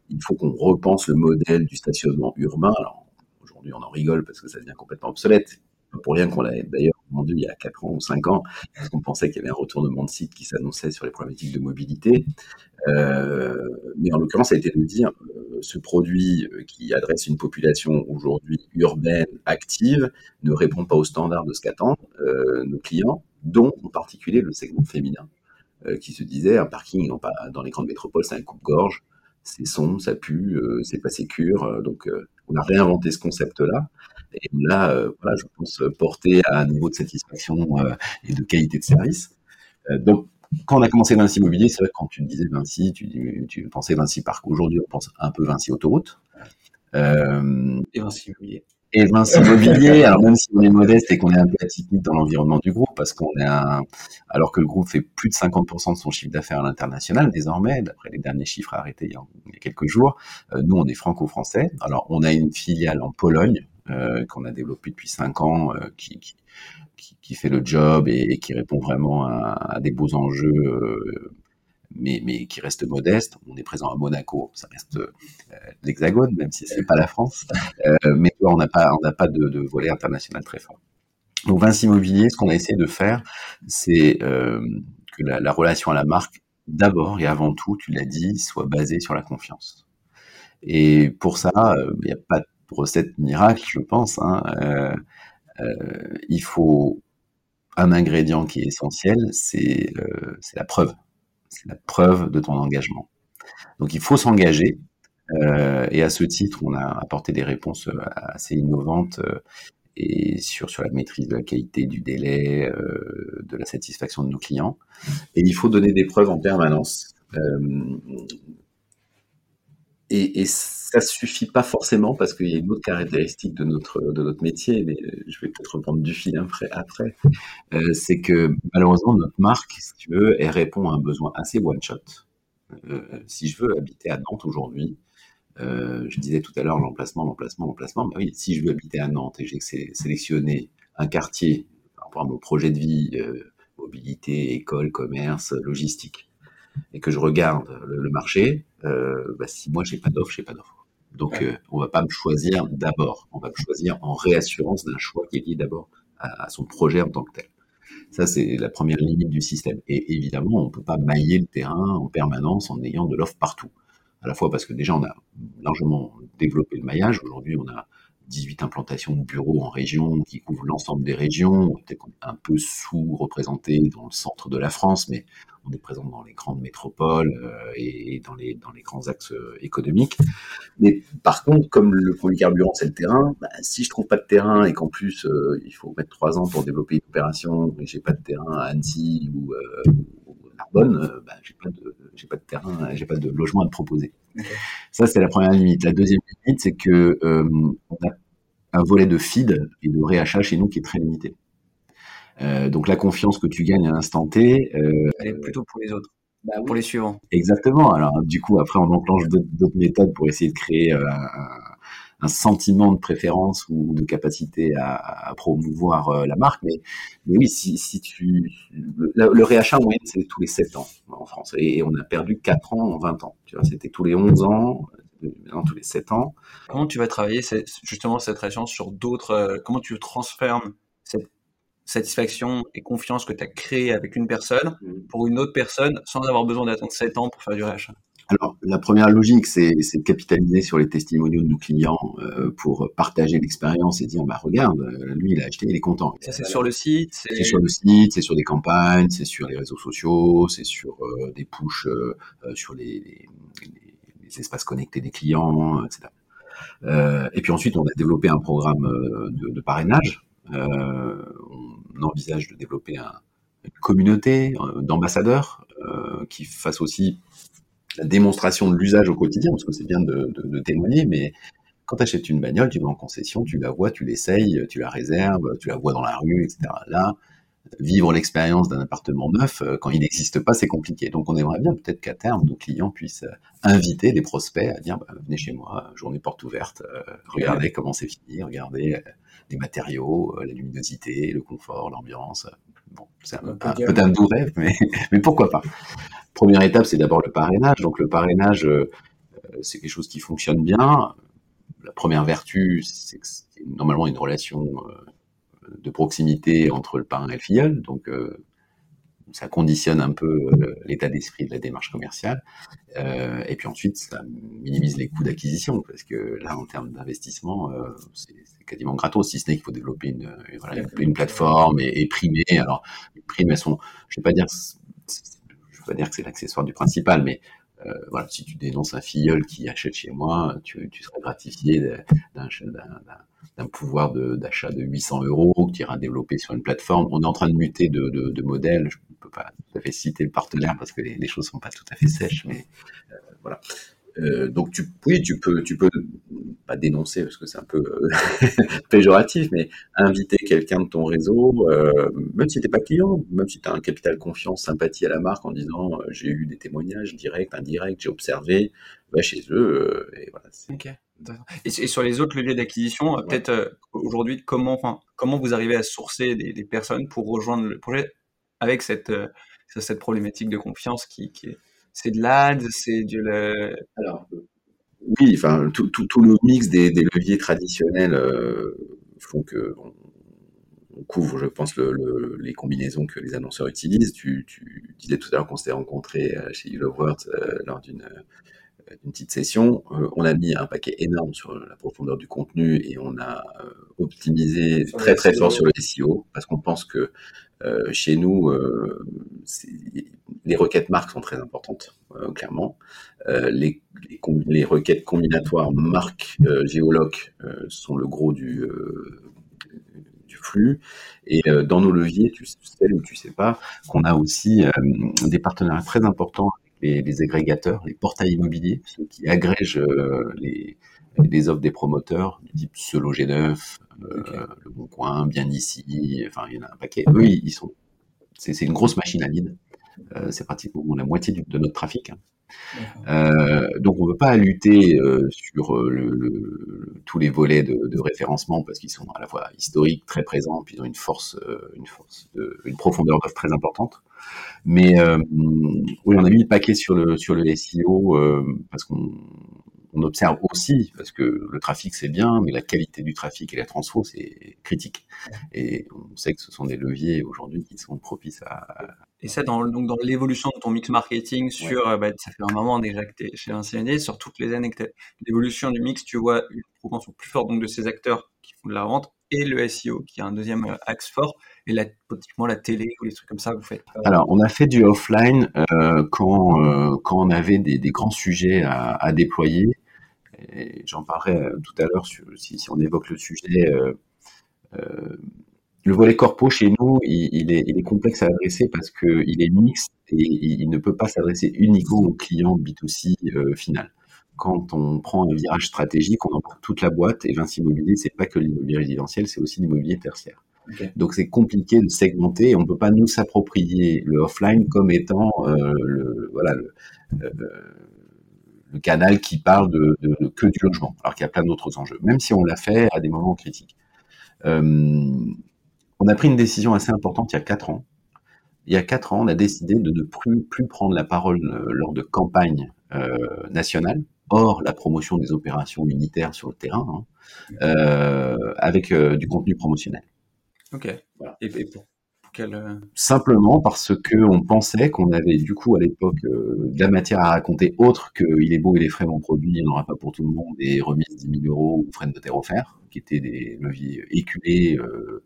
il faut qu'on repense le modèle du stationnement urbain. Alors aujourd'hui, on en rigole parce que ça devient complètement obsolète pour rien qu'on l'ait d'ailleurs vendu il y a 4 ans ou 5 ans, parce qu'on pensait qu'il y avait un retournement de site qui s'annonçait sur les problématiques de mobilité. Euh, mais en l'occurrence, ça a été de dire, euh, ce produit euh, qui adresse une population aujourd'hui urbaine, active, ne répond pas aux standards de ce qu'attendent nos clients, dont en particulier le segment féminin, qui se disait, un parking dans les grandes métropoles, c'est un coupe-gorge, c'est sombre, ça pue, euh, c'est pas sécure. donc, on a réinventé ce concept-là. Et là, euh, voilà, je pense porter à un niveau de satisfaction euh, et de qualité de service. Euh, donc, quand on a commencé Vinci Immobilier, c'est vrai que quand tu disais Vinci, tu, pensais Vinci Parc. Aujourd'hui, on pense un peu Vinci Autoroute. Euh, et Vinci Immobilier. Et Vinci Immobilier, alors même si on est modeste et qu'on est un peu atypique dans l'environnement du groupe, parce qu'on est un, alors que le groupe fait plus de 50% de son chiffre d'affaires à l'international désormais, d'après les derniers chiffres arrêtés il y a, quelques jours, euh, nous on est franco-français. Alors on a une filiale en Pologne euh, qu'on a développé depuis cinq ans, euh, qui, qui, qui, fait le job et, qui répond vraiment à, à des beaux enjeux, euh, mais, mais, qui reste modeste. On est présent à Monaco, ça reste euh, l'Hexagone, même si c'est pas la France. Euh, mais on n'a pas, on n'a pas de, de, volet international très fort. Donc Vinci Immobilier, ce qu'on a essayé de faire, c'est que la, la relation à la marque, d'abord et avant tout, tu l'as dit, soit basée sur la confiance. Et pour ça, il n'y a pas recette miracle, je pense. Hein. il faut un ingrédient qui est essentiel, c'est la preuve. C'est la preuve de ton engagement. Donc il faut s'engager. et à ce titre, on a apporté des réponses assez innovantes et sur, sur la maîtrise de la qualité du délai, euh, de la satisfaction de nos clients. Et il faut donner des preuves en permanence. Euh, et ça suffit pas forcément parce qu'il y a une autre caractéristique de notre de notre métier, mais je vais peut-être reprendre du fil après. euh, c'est que malheureusement notre marque, si tu veux, elle répond à un besoin assez one shot. Euh, si je veux habiter à Nantes aujourd'hui, euh, je disais tout à l'heure l'emplacement, l'emplacement, l'emplacement. Bah oui, si je veux habiter à Nantes et j'ai sélectionné un quartier par rapport à mon projet de vie, euh, mobilité, école, commerce, logistique, et que je regarde le, marché, euh, bah, si moi j'ai pas d'offre, j'ai pas d'offre. Donc euh, on va pas me choisir d'abord, on va me choisir en réassurance d'un choix qui est lié d'abord à, à, son projet en tant que tel. Ça, c'est la première limite du système. Et évidemment, on peut pas mailler le terrain en permanence en ayant de l'offre partout à la fois parce que déjà on a largement développé le maillage. Aujourd'hui, on a 18 implantations de bureaux en région qui couvrent l'ensemble des régions. Peut-être qu'on est un peu sous-représenté dans le centre de la France, mais on est présent dans les grandes métropoles euh, et dans les, dans les grands axes euh, économiques. Mais par contre, comme le polycarburant, c'est le terrain, bah, si je trouve pas de terrain et qu'en plus euh, il faut mettre trois ans pour développer une opération et j'ai pas de terrain à Annecy ou, Narbonne, bah, j'ai pas de terrain, j'ai pas de logement à te proposer. Ça, c'est la première limite. La deuxième limite, c'est que euh, on a un volet de feed et de réachat chez nous qui est très limité. Euh, donc la confiance que tu gagnes à l'instant T, euh, elle est plutôt pour les autres. Bah pour les suivants. Exactement. Alors du coup, après, on enclenche d'autres méthodes pour essayer de créer un, un sentiment de préférence ou de capacité à, à promouvoir euh, la marque. Mais, mais oui, si, si tu le, le réachat en moyenne, c'est tous les 7 ans en France. Et, on a perdu 4 ans en 20 ans. Tu vois, c'était tous les 11 ans, maintenant tous les 7 ans. Comment tu vas travailler justement cette réaction sur d'autres euh, Comment tu transformes cette satisfaction et confiance que tu as créée avec une personne mmh. pour une autre personne sans avoir besoin d'attendre 7 ans pour faire du réachat alors, la première logique, c'est de capitaliser sur les testimoniaux de nos clients euh, pour partager l'expérience et dire, bah regarde, euh, lui, il a acheté, il est content. Ça, c'est sur le site C'est sur le site, c'est sur des campagnes, c'est sur les réseaux sociaux, c'est sur euh, des pushs euh, sur les, les, les, espaces connectés des clients, etc. et puis ensuite, on a développé un programme de, de parrainage. on envisage de développer un, une communauté d'ambassadeurs qui fassent aussi la démonstration de l'usage au quotidien, parce que c'est bien de, de, de, témoigner, mais quand tu achètes une bagnole, tu vas en concession, tu la vois, tu l'essayes, tu la réserves, tu la vois dans la rue, etc. Là, vivre l'expérience d'un appartement neuf, euh, quand il n'existe pas, c'est compliqué. Donc on aimerait bien peut-être qu'à terme, nos clients puissent euh, inviter des prospects à dire, bah, venez chez moi, journée porte ouverte, euh, regardez comment c'est fini, regardez les matériaux, la luminosité, le confort, l'ambiance. Bon, c'est un, peu un doux rêve, mais, mais pourquoi pas? Première étape, c'est d'abord le parrainage. Donc le parrainage, euh, c'est quelque chose qui fonctionne bien. La première vertu, c'est que c'est normalement une relation euh, de proximité entre le parrain et le filleul. Donc euh, ça conditionne un peu l'état d'esprit de la démarche commerciale. et puis ensuite, ça minimise les coûts d'acquisition, parce que là, en termes d'investissement, c'est quasiment gratos, si ce n'est qu'il faut développer une, une, plateforme et, et, primer. Alors, les primes, elles sont, je ne vais pas dire pas dire que c'est l'accessoire du principal, mais euh, voilà, si tu dénonces un filleul qui achète chez moi, tu, serais gratifié d'un pouvoir d'achat de, 800 euros que tu iras développer sur une plateforme. On est en train de muter de, de, de modèle. Je ne peux pas tout à fait citer le partenaire parce que les, les choses sont pas tout à fait sèches, mais euh, voilà. Euh, donc tu, oui, tu peux, tu peux pas dénoncer parce que c'est un peu euh, péjoratif, mais inviter quelqu'un de ton réseau, euh, même si t'es pas client, même si tu as un capital confiance, sympathie à la marque en disant j'ai eu des témoignages directs, indirects, j'ai observé, va chez eux et voilà. Et, sur les autres leviers d'acquisition, peut-être aujourd'hui comment, enfin, comment vous arrivez à sourcer des, des, personnes pour rejoindre le projet? Avec cette cette problématique de confiance qui, qui est c'est de l'AD, c'est du... Le... Alors, oui, enfin, tout, tout, tout, le mix des, des leviers traditionnels euh, font que on, couvre, je pense, le, le, les combinaisons que les annonceurs utilisent. Tu, tu disais tout à l'heure qu'on s'était rencontrés euh, chez You Love Words euh, lors d'une d'une petite session, on a mis un paquet énorme sur la profondeur du contenu et on a optimisé très très fort sur le SEO parce qu'on pense que chez nous, les requêtes marques sont très importantes, clairement. Les, requêtes combinatoires marques géoloc sont le gros du, flux. Et euh, dans nos leviers, tu sais ou tu sais pas, qu'on a aussi euh, des partenaires très importants avec les, agrégateurs, les portails immobiliers, ceux qui agrègent euh, les, les offres des promoteurs, du type Ce Loger Neuf, Le Bon Coin, Bien Ici, enfin il y en a un paquet. Eux, ils sont, c'est une grosse machine à lead. c'est pratiquement la moitié de notre trafic. Hein. Euh, donc on ne peut pas lutter euh, sur euh, le, tous les volets de, de référencement parce qu'ils sont à la fois historiques, très présents, puis ils ont une force, une force, de, une profondeur d'offre très importante. Mais oui, on a mis le paquet sur le sur le SEO parce qu'on on observe aussi, parce que le trafic c'est bien, mais la qualité du trafic et la transfo c'est critique. Et on sait que ce sont des leviers aujourd'hui qui sont propices à. Et ça, dans, donc dans l'évolution de ton mix marketing, sur, euh, bah, ça fait un moment déjà que tu es chez CND, sur toutes les années que tu l'évolution du mix, tu vois une propension plus forte donc, de ces acteurs qui font de la vente et le SEO qui est un deuxième euh, axe fort et la, politiquement la télé ou les trucs comme ça vous faites Alors on a fait du offline euh, quand, euh, quand on avait des, des grands sujets à, à déployer j'en parlerai euh, tout à l'heure si, si, on évoque le sujet. Euh, euh, le volet corpo chez nous, il, est, il, est, complexe à adresser parce qu'il est mixte et il ne peut pas s'adresser uniquement au client B2C final. Quand on prend un virage stratégique, on embarque toute la boîte et Vinci Immobilier, c'est pas que l'immobilier résidentiel, c'est aussi l'immobilier tertiaire. Donc c'est compliqué de segmenter. On peut pas nous s'approprier le offline comme étant le voilà le, le canal qui parle de, que du logement, alors qu'il y a plein d'autres enjeux, même si on l'a fait à des moments critiques. Euh, on a pris une décision assez importante il y a quatre ans. Il y a quatre ans, on a décidé de ne plus, plus prendre la parole euh, lors de campagnes euh, nationales, hors la promotion des opérations unitaires sur le terrain, hein, avec du contenu promotionnel. Ok. Voilà. Et, et pour, euh, Simplement parce que on pensait qu'on avait du coup à l'époque euh, de la matière à raconter autre que il est beau, il est frais mon produit, il n'y aura pas pour tout le monde, et remise 10 000 euros ou frais de notaire offerts, qui étaient des leviers éculés, euh,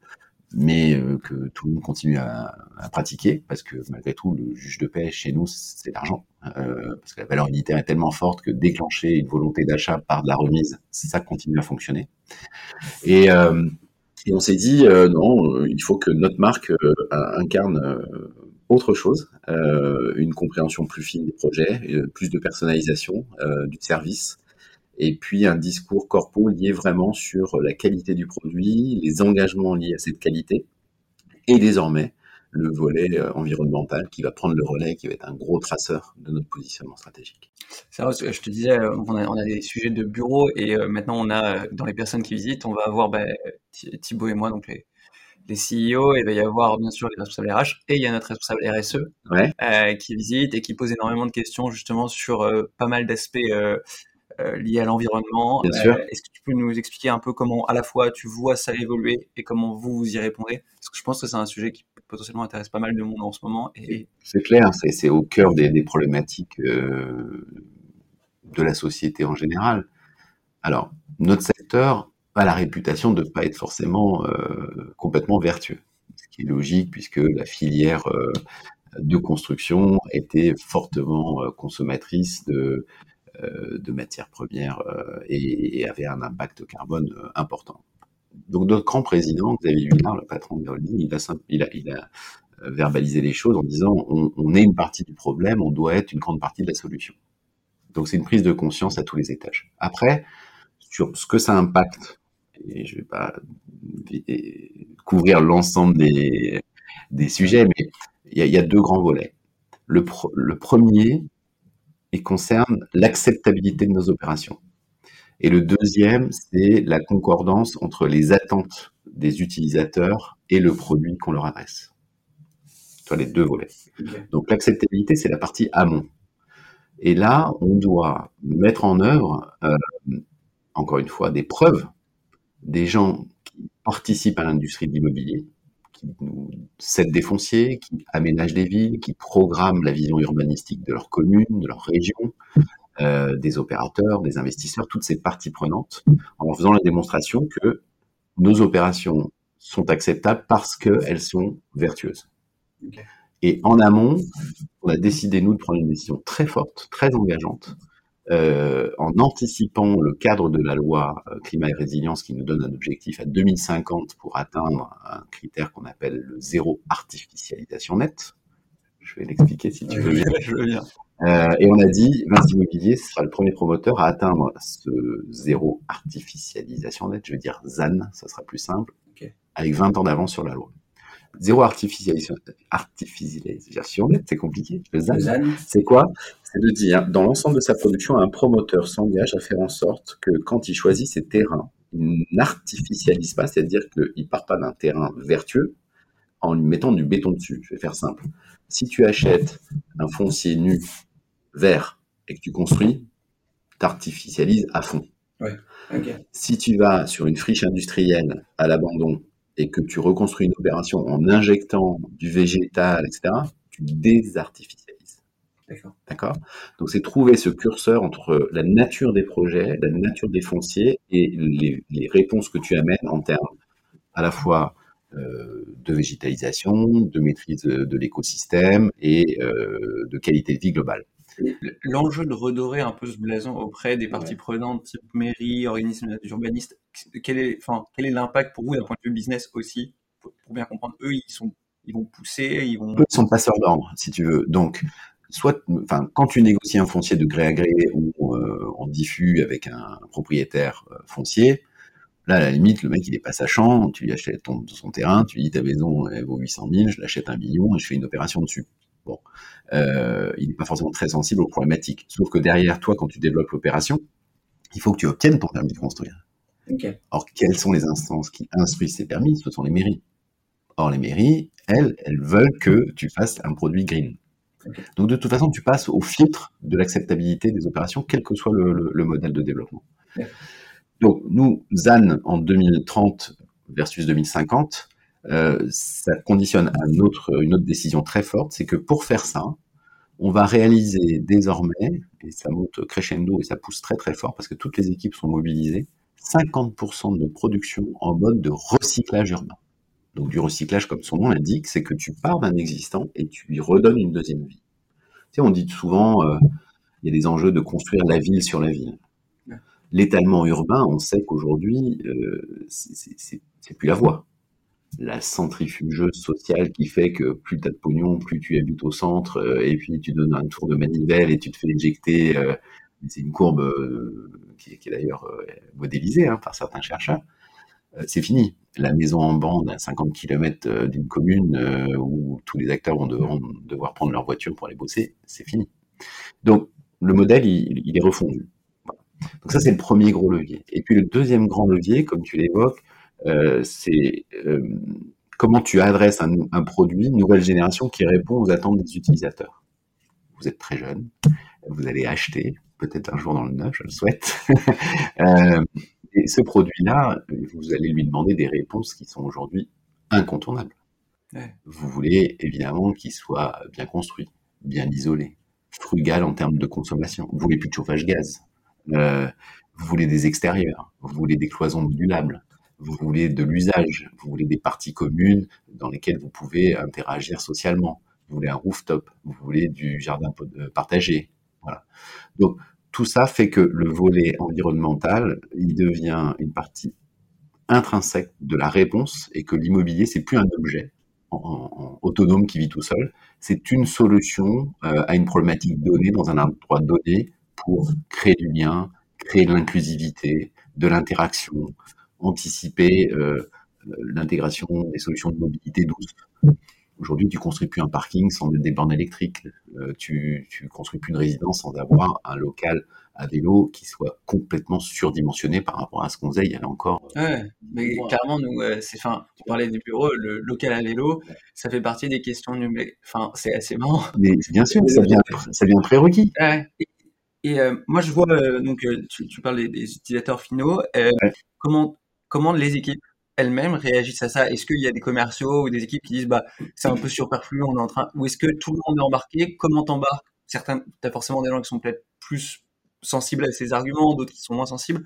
mais que tout le monde continue à, pratiquer, parce que malgré tout, le juge de paix chez nous, c'est l'argent, parce que la valeur unitaire est tellement forte que déclencher une volonté d'achat par de la remise, ça continue à fonctionner. Et et on s'est dit, euh, non, euh, il faut que notre marque euh, incarne autre chose, une compréhension plus fine des projets, plus de personnalisation du service, et puis un discours corpo lié vraiment sur la qualité du produit, les engagements liés à cette qualité, et désormais le volet euh, environnemental qui va prendre le relais, qui va être un gros traceur de notre positionnement stratégique. C'est vrai, je te disais, euh, on a, des sujets de bureau et euh, maintenant on a, dans les personnes qui visitent, on va avoir bah, Thibaut et moi, donc les, les CEO, et il va y avoir bien sûr les responsables RH, et il y a notre responsable RSE qui visite et qui pose énormément de questions justement sur pas mal d'aspects liés à l'environnement. Est-ce que tu peux nous expliquer un peu comment à la fois tu vois ça évoluer et comment vous vous y répondez? Je pense que c'est un sujet qui potentiellement intéresse pas mal de monde en ce moment. C'est clair, c'est au cœur des, problématiques euh, de la société en général. Alors, notre secteur a la réputation de ne pas être forcément euh, complètement vertueux, ce qui est logique puisque la filière euh, de construction était fortement consommatrice de, matières premières et, avait un impact carbone important donc notre grand président, Xavier Huillard, le patron de Holding, il a, il, euh, verbalisé les choses en disant on, est une partie du problème, on doit être une grande partie de la solution. Donc c'est une prise de conscience à tous les étages. Après, sur ce que ça impacte, et je vais pas couvrir l'ensemble des, sujets, mais il y a, deux grands volets. Le, premier, concerne l'acceptabilité de nos opérations. Et le deuxième, c'est la concordance entre les attentes des utilisateurs et le produit qu'on leur adresse. Les deux volets. Donc l'acceptabilité, c'est la partie amont. Et là, on doit mettre en œuvre, euh, encore une fois, des preuves des gens qui participent à l'industrie de l'immobilier, qui nous cèdent des fonciers, qui aménagent des villes, qui programment la vision urbanistique de leur commune, de leur région, euh, des opérateurs, des investisseurs, toutes ces parties prenantes, en faisant la démonstration que nos opérations sont acceptables parce qu'elles sont vertueuses. Et en amont, on a décidé, nous, de prendre une décision très forte, très engageante, euh, en anticipant le cadre de la loi euh, climat et résilience qui nous donne un objectif à 2050 pour atteindre un critère qu'on appelle le zéro artificialisation nette. Je vais l'expliquer si tu veux bien. Je veux bien. Euh, et on a dit, Vinci Immobilier sera le premier promoteur à atteindre ce zéro artificialisation nette, je veux dire ZAN, ça sera plus simple, avec 20 ans d'avance sur la loi. Zéro artificialisation, artificialisation nette, c'est compliqué. Le ZAN, c'est quoi? C'est de dire, dans l'ensemble de sa production, un promoteur s'engage à faire en sorte que quand il choisit ses terrains, il n'artificialise pas, c'est-à-dire qu'il part pas d'un terrain vertueux en lui mettant du béton dessus. Je vais faire simple. Si tu achètes un foncier nu, vert, et que tu construis, t'artificialises à fond. Ouais. Si tu vas sur une friche industrielle à l'abandon et que tu reconstruis une opération en injectant du végétal, etc., tu désartificialises. D'accord. Donc c'est trouver ce curseur entre la nature des projets, la nature des fonciers et les, les réponses que tu amènes en termes à la fois euh, de végétalisation, de maîtrise de l'écosystème et euh, de qualité de vie globale. L'enjeu de redorer un peu ce blason auprès des parties prenantes, type mairie, organismes urbanistes, quel est, enfin, quel est l'impact pour vous d'un point de vue business aussi, pour, bien comprendre, eux, ils sont, ils vont pousser, ils vont. Eux sont passeurs d'ordre, si tu veux. Donc, soit, enfin, quand tu négocies un foncier de gré à gré ou euh, en diffus avec un propriétaire foncier, Là, à la limite, le mec, il est pas sachant, tu lui achètes ton, son terrain, tu lui dis ta maison, elle vaut 800 000, je l'achète un million et je fais une opération dessus. Bon, euh, il n'est pas forcément très sensible aux problématiques. Sauf que derrière toi, quand tu développes l'opération, il faut que tu obtiennes ton permis de construire. Okay. Or, quelles sont les instances qui instruisent ces permis? Ce sont les mairies. Or, les mairies, elles, elles veulent que tu fasses un produit green. Donc, de toute façon, tu passes au filtre de l'acceptabilité des opérations, quel que soit le, le, le modèle de développement. Donc, nous, ZAN en 2030 versus 2050, euh, ça conditionne un autre, une autre décision très forte, c'est que pour faire ça, on va réaliser désormais, et ça monte crescendo et ça pousse très très fort parce que toutes les équipes sont mobilisées, 50% de nos productions en mode de recyclage urbain. Donc du recyclage, comme son nom l'indique, c'est que tu pars d'un existant et tu lui redonnes une deuxième vie. Tu sais, on dit souvent, euh, il y a des enjeux de construire la ville sur la ville l'étalement urbain, on sait qu'aujourd'hui, euh, c'est plus la voie. La centrifugeuse sociale qui fait que plus tu as de pognon, plus tu habites au centre, euh, et puis tu donnes un tour de manivelle et tu te fais éjecter. Euh, c'est une courbe euh, qui, est d'ailleurs modélisée hein, par certains chercheurs. c'est fini. La maison en bande à 50 km d'une commune où tous les acteurs vont devoir, prendre leur voiture pour aller bosser, c'est fini. Donc le modèle, il, est refondu. Donc ça, c'est le premier gros levier. Et puis le deuxième grand levier, comme tu l'évoques, c'est euh, comment tu adresses un, un, produit nouvelle génération qui répond aux attentes des utilisateurs. Vous êtes très jeune, vous allez acheter, peut-être un jour dans le neuf, je le souhaite. euh, et ce produit-là, vous allez lui demander des réponses qui sont aujourd'hui incontournables. Ouais. Vous voulez évidemment qu'il soit bien construit, bien isolé, frugal en termes de consommation. Vous voulez plus de chauffage gaz, euh, vous voulez des extérieurs, vous voulez des cloisons modulables, vous voulez de l'usage, vous voulez des parties communes dans lesquelles vous pouvez interagir socialement, vous voulez un rooftop, vous voulez du jardin euh, partagé. Voilà. Donc tout ça fait que le volet environnemental, il devient une partie intrinsèque de la réponse et que l'immobilier, c'est plus un objet autonome qui vit tout seul, c'est une solution euh, à une problématique donnée dans un endroit donné pour créer du lien, créer de l'inclusivité, de l'interaction, anticiper euh, l'intégration des solutions de mobilité douce. Aujourd'hui, tu construis plus un parking sans mettre des bornes électriques. Euh, tu, tu construis plus une résidence sans avoir un local à vélo qui soit complètement surdimensionné par rapport à ce qu'on faisait il y avait encore. Ouais, mais carrément, nous, euh, c'est, fin, tu parlais des bureaux, le local à vélo, ça fait partie des questions numériques. Enfin, c'est assez marrant. Mais bien sûr, ça vient, ça vient prérequis. Ouais. Et euh, moi, je vois, donc, tu, tu, parles des, des, utilisateurs finaux. Comment, comment les équipes elles-mêmes réagissent à ça? Est-ce qu'il y a des commerciaux ou des équipes qui disent, bah, c'est un peu superflu, on est en train, ou est-ce que tout le monde est embarqué? Comment t'embarques Certains, t'as forcément des gens qui sont peut-être plus sensibles à ces arguments, d'autres qui sont moins sensibles.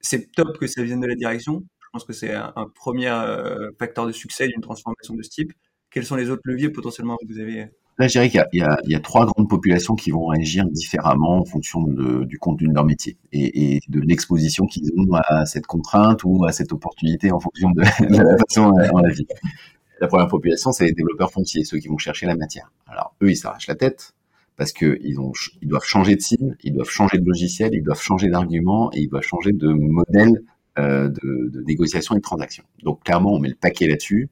C'est top que ça vienne de la direction. Je pense que c'est un, premier euh, facteur de succès d'une transformation de ce type. Quels sont les autres leviers potentiellement que vous avez Là, je dirais qu'il y, y, a trois grandes populations qui vont réagir différemment en fonction de, du contenu de leur métier et, et de l'exposition qu'ils ont à cette contrainte ou à cette opportunité en fonction de, la façon dont la vie. La première population, c'est les développeurs fonciers, ceux qui vont chercher la matière. Alors, eux, ils s'arrachent la tête parce que ils, ont, ils doivent changer de cible, ils doivent changer de logiciel, ils doivent changer d'argument et ils doivent changer de modèle de, de, négociation et de transaction. Donc clairement, on met le paquet là-dessus.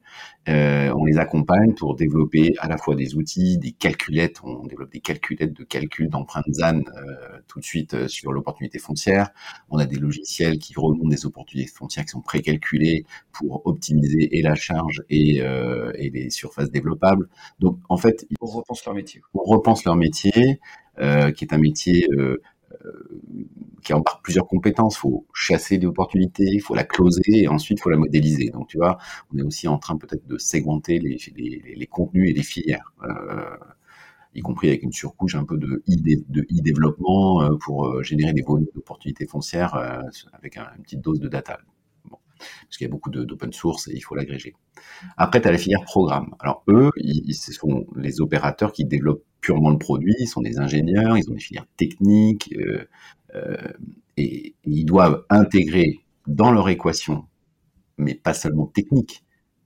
Euh, on les accompagne pour développer à la fois des outils, des calculettes. On développe des calculettes de calcul d'empreintes ZAN euh, tout de suite euh, sur l'opportunité foncière. On a des logiciels qui remontent des opportunités foncières qui sont précalculées pour optimiser et la charge et, euh, et les surfaces développables. Donc en fait, on repense leur métier. On repense leur métier, qui est un métier euh, qui embarque plusieurs compétences. Il faut chasser des opportunités, il faut la closer et ensuite il faut la modéliser. Donc tu vois, on est aussi en train peut-être de segmenter les, contenus et les filières. Euh, y compris avec une surcouche un peu de e-développement euh, pour générer des volumes d'opportunités foncières avec une petite dose de data parce qu'il y a beaucoup d'open source et il faut l'agréger. Après, tu as la filière programme. Alors eux, ce sont les opérateurs qui développent purement le produit, ils sont des ingénieurs, ils ont des filières techniques, euh, euh, et, ils doivent intégrer dans leur équation, mais pas seulement technique,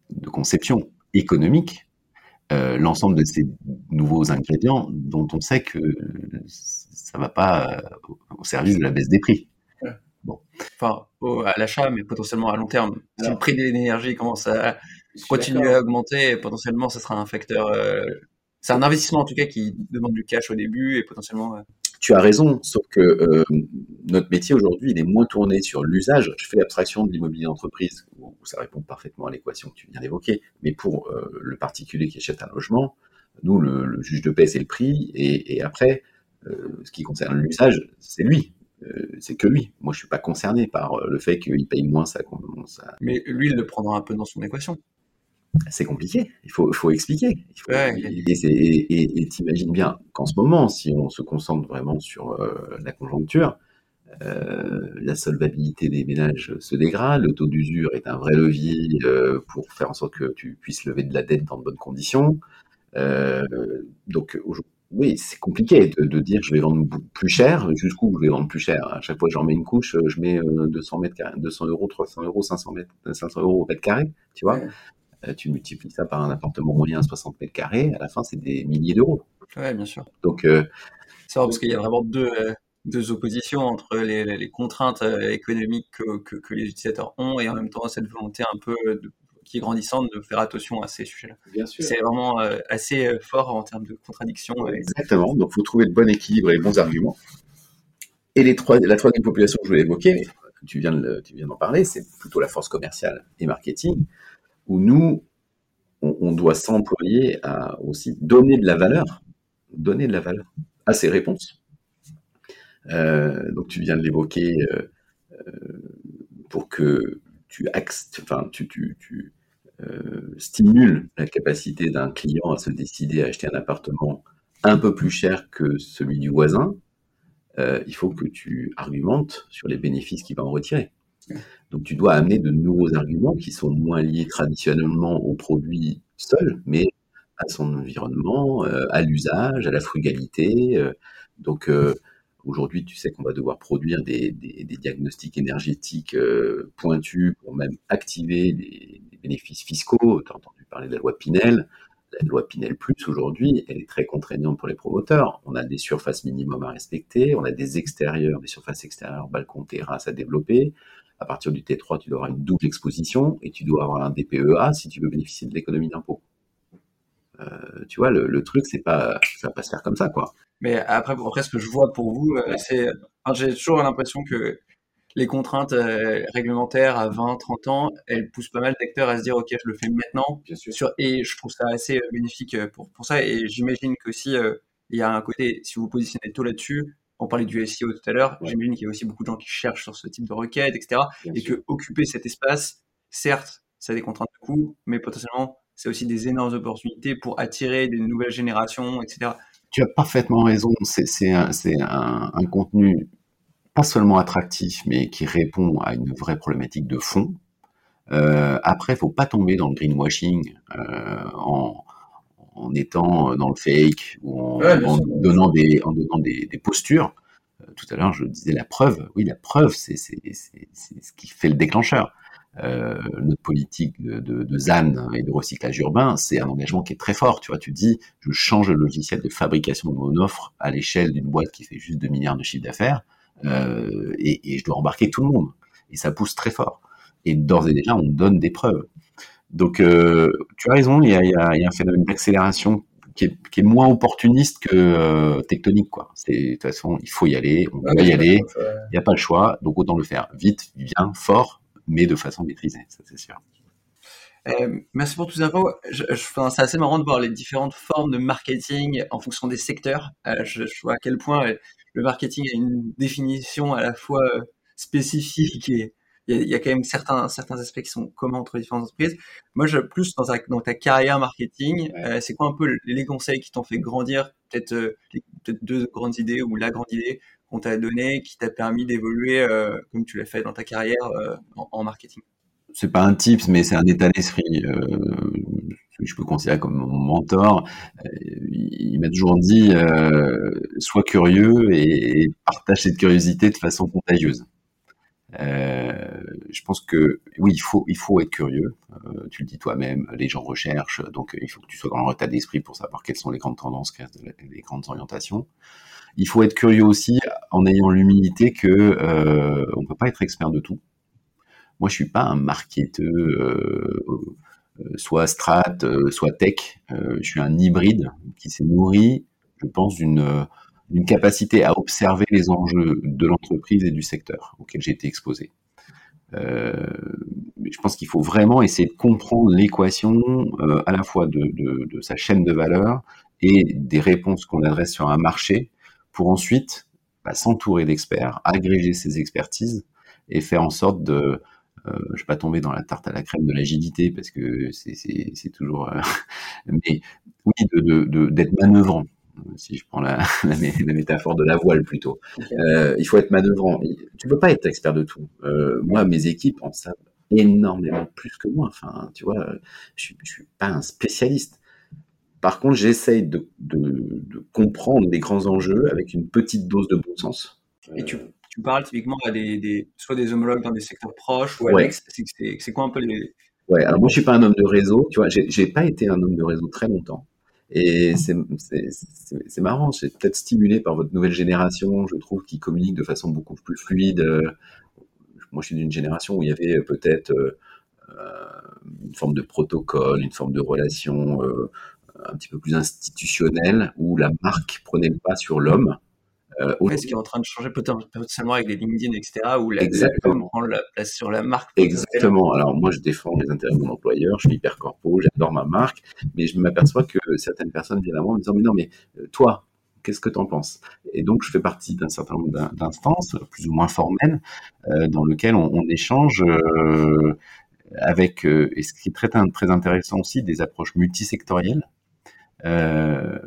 de conception économique, euh, l'ensemble de ces nouveaux ingrédients dont on sait que ça va pas au service de la baisse des prix. Bon. Enfin, à l'achat, mais potentiellement à long terme. si le prix de l'énergie commence à continuer à augmenter, potentiellement, ce sera un facteur. Euh, c'est un investissement en tout cas qui demande du cash au début et potentiellement. Euh, tu as raison, sauf que euh, notre métier aujourd'hui, il est moins tourné sur l'usage. Je fais l'abstraction de l'immobilier d'entreprise, où, ça répond parfaitement à l'équation que tu viens d'évoquer. Mais pour le particulier qui achète un logement, nous, le, juge de paix, c'est le prix, et, et après, ce qui concerne l'usage, c'est lui. Euh, c'est que lui. Moi, je suis pas concerné par euh, le fait qu'il paye moins ça, ça. Mais lui, il le prendra un peu dans son équation. C'est compliqué. Il faut, faut expliquer. Il faut, et t'imagines bien qu'en ce moment, si on se concentre vraiment sur euh, la conjoncture, euh, la solvabilité des ménages se dégrade, le taux d'usure est un vrai levier euh, pour faire en sorte que tu puisses lever de la dette dans de bonnes conditions. Donc aujourd'hui, oui, c'est compliqué de, de, dire je vais vendre plus cher, jusqu'où je vais vendre plus cher. À chaque fois que j'en mets une couche, je mets 200 euh, mètres 200 euros, 300 euros, 500 mètres, 500 euros au mètre carré, tu vois. Euh, tu multiplies ça par un appartement moyen à 60 mètres carrés, à la fin, c'est des milliers d'euros. Ouais, bien sûr. Donc, euh, c'est vrai parce qu'il y a vraiment deux, euh, deux oppositions entre les, les contraintes économiques que, que, que, les utilisateurs ont et en même temps cette volonté un peu de qui est grandissante de faire attention à ces sujets-là. C'est vraiment euh, assez euh, fort en termes de contradiction. Exactement. Donc, il faut trouver le bon équilibre et les bons arguments. Et les trois, la troisième population que je voulais évoquer, tu viens de, tu viens d'en parler, c'est plutôt la force commerciale et marketing, où nous, on, doit s'employer à aussi donner de la valeur, donner de la valeur à ces réponses. Euh, donc, tu viens de l'évoquer pour que tu, enfin, tu, tu, tu, euh, stimule la capacité d'un client à se décider à acheter un appartement un peu plus cher que celui du voisin, euh, il faut que tu argumentes sur les bénéfices qu'il va en retirer. Donc tu dois amener de nouveaux arguments qui sont moins liés traditionnellement au produit seul, mais à son environnement, euh, à l'usage, à la frugalité. Donc aujourd'hui, tu sais qu'on va devoir produire des, des, diagnostics énergétiques pointus pour même activer des, bénéfices fiscaux. Tu as entendu parler de la loi Pinel. La loi Pinel Plus, aujourd'hui, elle est très contraignante pour les promoteurs. On a des surfaces minimum à respecter, on a des extérieurs, des surfaces extérieures, balcons, terrasses à développer. À partir du T3, tu dois avoir une double exposition et tu dois avoir un DPEA si tu veux bénéficier de l'économie d'impôt. Euh, tu vois, le, le truc, c'est pas, ça va pas se faire comme ça, quoi. Mais après, après ce que je vois pour vous, euh, c'est, j'ai toujours l'impression que les contraintes euh, réglementaires à 20, 30 ans, elles poussent pas mal d'acteurs à se dire, OK, je le fais maintenant. Bien sûr. et je trouve ça assez euh, bénéfique pour, pour ça. Et j'imagine que si il y a un côté, si vous positionnez tôt là-dessus, on parlait du SEO tout à l'heure, j'imagine qu'il y a aussi beaucoup de gens qui cherchent sur ce type de requête, etc. et que occuper cet espace, certes, ça a des contraintes de coût, mais potentiellement, c'est aussi des énormes opportunités pour attirer des nouvelles générations, etc. Tu as parfaitement raison. C'est un, un, un contenu pas seulement attractif, mais qui répond à une vraie problématique de fond. Euh, après, faut pas tomber dans le greenwashing euh, en, en, étant dans le fake ou en, en donnant des en donnant des, des postures. Euh, tout à l'heure, je disais la preuve. Oui, la preuve, c'est ce qui fait le déclencheur. Euh, notre politique de, de, de, ZAN et de recyclage urbain, c'est un engagement qui est très fort. Tu vois, tu dis, je change le logiciel de fabrication de mon offre à l'échelle d'une boîte qui fait juste 2 milliards de chiffre d'affaires, euh, et, et, je dois embarquer tout le monde. Et ça pousse très fort. Et d'ores et déjà, on donne des preuves. Donc, euh, tu as raison, il y a, il y a, il y a un phénomène d'accélération qui est, qui est, moins opportuniste que euh, tectonique. Quoi. De toute façon, il faut y aller, on va y aller, il n'y a pas le choix, donc autant le faire vite, bien, fort, mais de façon maîtrisée, ça c'est sûr. Euh, merci pour toutes ces infos. Je, je, c'est assez marrant de voir les différentes formes de marketing en fonction des secteurs. Euh, je, je, vois à quel point le marketing a une définition à la fois euh, spécifique et il y, a, il y a quand même certains, certains aspects qui sont communs entre différentes entreprises. Moi, je, plus dans ta, dans ta carrière marketing, euh, c'est quoi un peu les conseils qui t'ont fait grandir? Peut-être euh, peut deux grandes idées ou la grande idée qu'on t'a donnée qui t'a permis d'évoluer euh, comme tu l'as fait dans ta carrière euh, en, en, marketing? C'est pas un tips, mais c'est un état d'esprit. Euh, je peux considérer comme mon mentor. Il m'a toujours dit sois curieux et, partage cette curiosité de façon contagieuse. Euh, je pense que oui, il faut il faut être curieux. Euh, tu le dis toi-même, les gens recherchent, donc il faut que tu sois dans leur état d'esprit pour savoir quelles sont les grandes tendances, les grandes orientations. Il faut être curieux aussi en ayant l'humilité que euh, on peut pas être expert de tout. Moi, je suis pas un marketeur, euh, soit strat, soit tech. je suis un hybride qui s'est nourri, je pense, d'une capacité à observer les enjeux de l'entreprise et du secteur auquel j'ai été exposé. Euh, je pense qu'il faut vraiment essayer de comprendre l'équation euh, à la fois de, sa chaîne de valeur et des réponses qu'on adresse sur un marché pour ensuite bah, s'entourer d'experts, agréger ses expertises et faire en sorte de, euh, je ne vais pas tomber dans la tarte à la crème de l'agilité parce que c'est toujours, euh, mais oui, d'être de, de, manœuvrant si je prends la, la, la, métaphore de la voile plutôt. Euh, il faut être manœuvrant. Tu peux pas être expert de tout. Moi, mes équipes en savent énormément plus que moi. Enfin, tu vois, je je suis pas un spécialiste. Par contre, j'essaye de, de, de, comprendre les grands enjeux avec une petite dose de bon sens. Et tu, tu parles typiquement à des, des, soit des homologues dans des secteurs proches ou Alex, ouais. c'est quoi un peu les... Ouais, alors moi je suis pas un homme de réseau, tu vois, j'ai pas été un homme de réseau très longtemps. Et c'est marrant, c'est peut-être stimulé par votre nouvelle génération, je trouve, qui communique de façon beaucoup plus fluide. Moi, je suis d'une génération où il y avait peut-être euh, une forme de protocole, une forme de relation euh, un petit peu plus institutionnelle, où la marque prenait le pas sur l'homme. Euh, ce qui est en train de changer potentiellement avec les LinkedIn, etc., où la, Exactement. prend la place sur la marque. Exactement. Alors moi, je défends les intérêts de mon employeur, je suis hyper corpo, j'adore ma marque, mais je m'aperçois que certaines personnes viennent à moi en me disant, mais non, mais euh, toi, qu'est-ce que tu en penses? Et donc, je fais partie d'un certain nombre d'instances, plus ou moins formelles, euh, dans lesquelles on, on échange euh, avec, et ce qui est très, très intéressant aussi, des approches multisectorielles. Euh,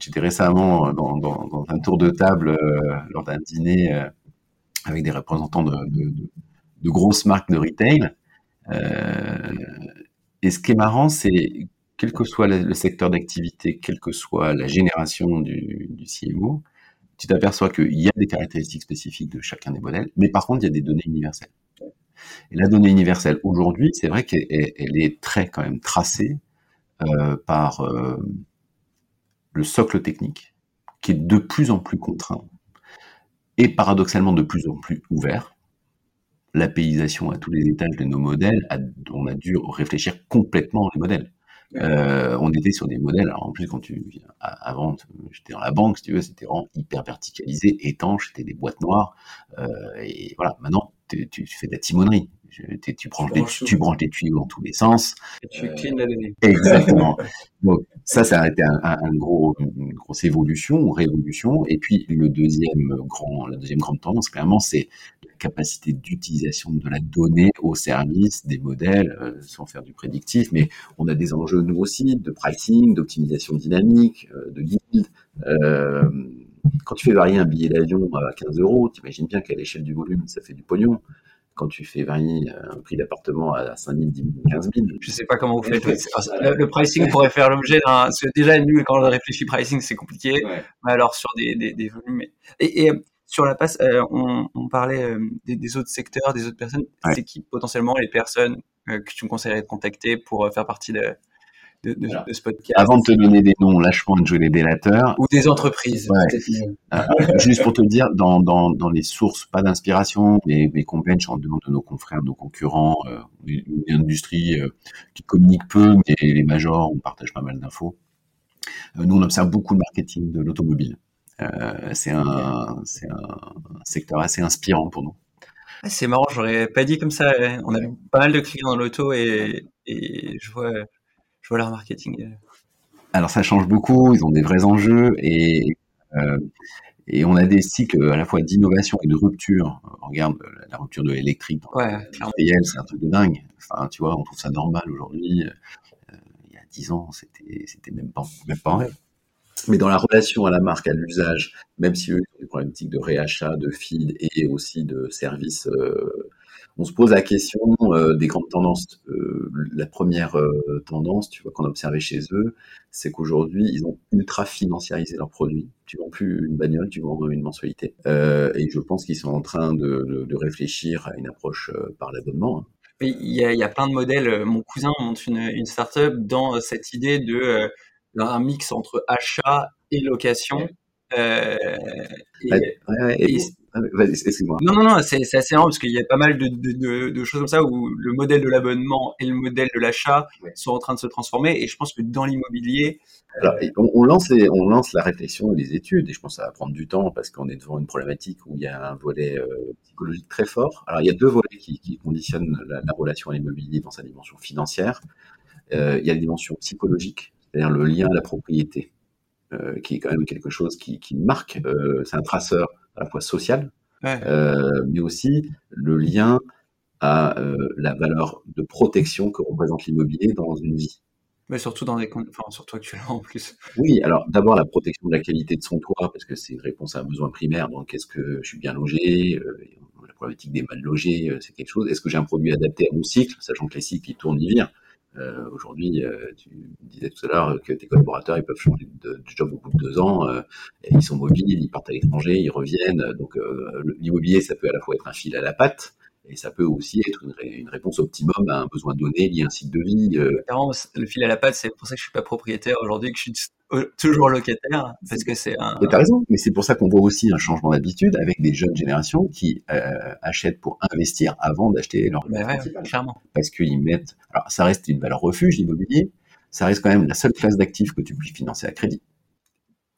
J'étais récemment dans, un tour de table euh, lors d'un dîner euh, avec des représentants de, grosses marques de retail. Et ce qui est marrant, c'est quel que soit le, secteur d'activité, quelle que soit la génération du, du CMO, tu t'aperçois qu'il y a des caractéristiques spécifiques de chacun des modèles, mais par contre, il y a des données universelles. Et la donnée universelle, aujourd'hui, c'est vrai qu'elle est très quand même tracée par euh, le socle technique, qui est de plus en plus contraint et paradoxalement de plus en plus ouvert. L'apéisation à tous les étages de nos modèles, on a dû réfléchir complètement les modèles. Euh, on était sur des modèles, alors en plus quand tu avant, j'étais dans la banque, si tu veux, c'était vraiment hyper verticalisé, étanche, c'était des boîtes noires, euh, et voilà, maintenant tu, tu fais de la timonerie, tu, tu, branches, des, tu, branches des tuyaux dans tous les sens. Et tu euh, clean la donnée. Exactement. Donc ça, ça a été un, un, gros, une grosse évolution ou révolution. Et puis le deuxième grand, la deuxième grande tendance, clairement, c'est la capacité d'utilisation de la donnée au service des modèles, euh, sans faire du prédictif. Mais on a des enjeux nous aussi de pricing, d'optimisation dynamique, euh, de yield, Euh, quand tu fais varier un billet d'avion à 15 euros, t'imagines bien qu'à l'échelle du volume, ça fait du pognon. Quand tu fais varier un prix d'appartement à 5 000, 10 000, 15 000. Je sais pas comment vous faites. Le, le pricing pourrait faire l'objet d'un. Déjà nul quand on réfléchit pricing, c'est compliqué. Mais alors sur des, des, des volumes. Et, et sur la passe, euh, on, on, parlait euh, des, des, autres secteurs, des autres personnes. C'est qui potentiellement les personnes euh, que tu me conseillerais de contacter pour faire partie de, de, de, de, ce podcast Avant de te donner des noms, lâche-moi de jouer les délateurs. Ou des entreprises. Ouais. juste pour te dire, dans, dans, dans les sources, pas d'inspiration, mais, mais qu'on bench en demande de nos confrères, de nos concurrents, euh, une, une, industrie euh, qui communique peu, mais les majors, on partage pas mal d'infos. Euh, nous, on observe beaucoup le marketing de l'automobile. Euh, c'est un, c'est un secteur assez inspirant pour nous. Ah, c'est marrant, j'aurais pas dit comme ça. On a pas mal de clients dans l'auto et, et je vois, je vois leur marketing. Alors ça change beaucoup, ils ont des vrais enjeux et, euh, et on a des cycles à la fois d'innovation et de rupture. On regarde la, rupture de l'électrique dans ouais, c'est un truc de dingue. Enfin, tu vois, on trouve ça normal aujourd'hui. Euh, il y a dix ans, c'était c'était même pas même pas vrai. Mais dans la relation à la marque, à l'usage, même si eux ont des problématiques de réachat, de feed et aussi de service, euh, on se pose la question euh, des grandes tendances. Euh, la première euh, tendance, tu vois, qu'on a observé chez eux, c'est qu'aujourd'hui, ils ont ultra financiarisé leurs produits. Tu vends plus une bagnole, tu vends une mensualité. et je pense qu'ils sont en train de, réfléchir à une approche par l'abonnement. Hein. Il y, a, plein de modèles. Mon cousin monte une, une startup dans cette idée de un mix entre achat et location. Euh, et, ouais, ouais, et, Excuse-moi. Non, non, non, c'est assez marrant parce qu'il y a pas mal de, de, de, choses comme ça où le modèle de l'abonnement et le modèle de l'achat ouais. sont en train de se transformer. Et je pense que dans l'immobilier. On, on, lance les, on lance la réflexion et les études, et je pense que ça va prendre du temps parce qu'on est devant une problématique où il y a un volet euh, psychologique très fort. Alors, il y a deux volets qui, qui conditionnent la, la, relation à l'immobilier dans sa dimension financière. Euh, il y a la dimension psychologique, c'est-à-dire le lien à la propriété, qui est quand même quelque chose qui, qui marque. Euh, c'est un traceur à la fois social, ouais. euh, mais aussi le lien à euh, la valeur de protection que représente l'immobilier dans une vie. Mais surtout dans des, enfin surtout actuellement en plus. Oui, alors d'abord la protection de la qualité de son toit parce que c'est une réponse à un besoin primaire. Donc est-ce que je suis bien logé euh, La problématique des mal logés, euh, c'est quelque chose. Est-ce que j'ai un produit adapté à mon cycle, sachant que les cycles ils tournent, ils virent. Euh, Aujourd'hui, euh, tu disais tout à l'heure que tes collaborateurs ils peuvent changer de, job au bout de deux ans. Euh, ils sont mobiles, ils partent à l'étranger, ils reviennent. Donc euh, l'immobilier, ça peut à la fois être un fil à la patte. Et ça peut aussi être une, une réponse optimum à un besoin donné lié à un cycle de vie. Euh. Le fil à la patte, c'est pour ça que je suis pas propriétaire aujourd'hui, que je suis toujours locataire, parce que c'est un. Mais t'as raison, mais c'est pour ça qu'on voit aussi un changement d'habitude avec des jeunes générations qui euh, achètent pour investir avant d'acheter leur. Bah ouais, clairement. Parce qu'ils mettent. Alors, ça reste une valeur refuge l'immobilier. Ça reste quand même la seule classe d'actifs que tu puisses financer à crédit.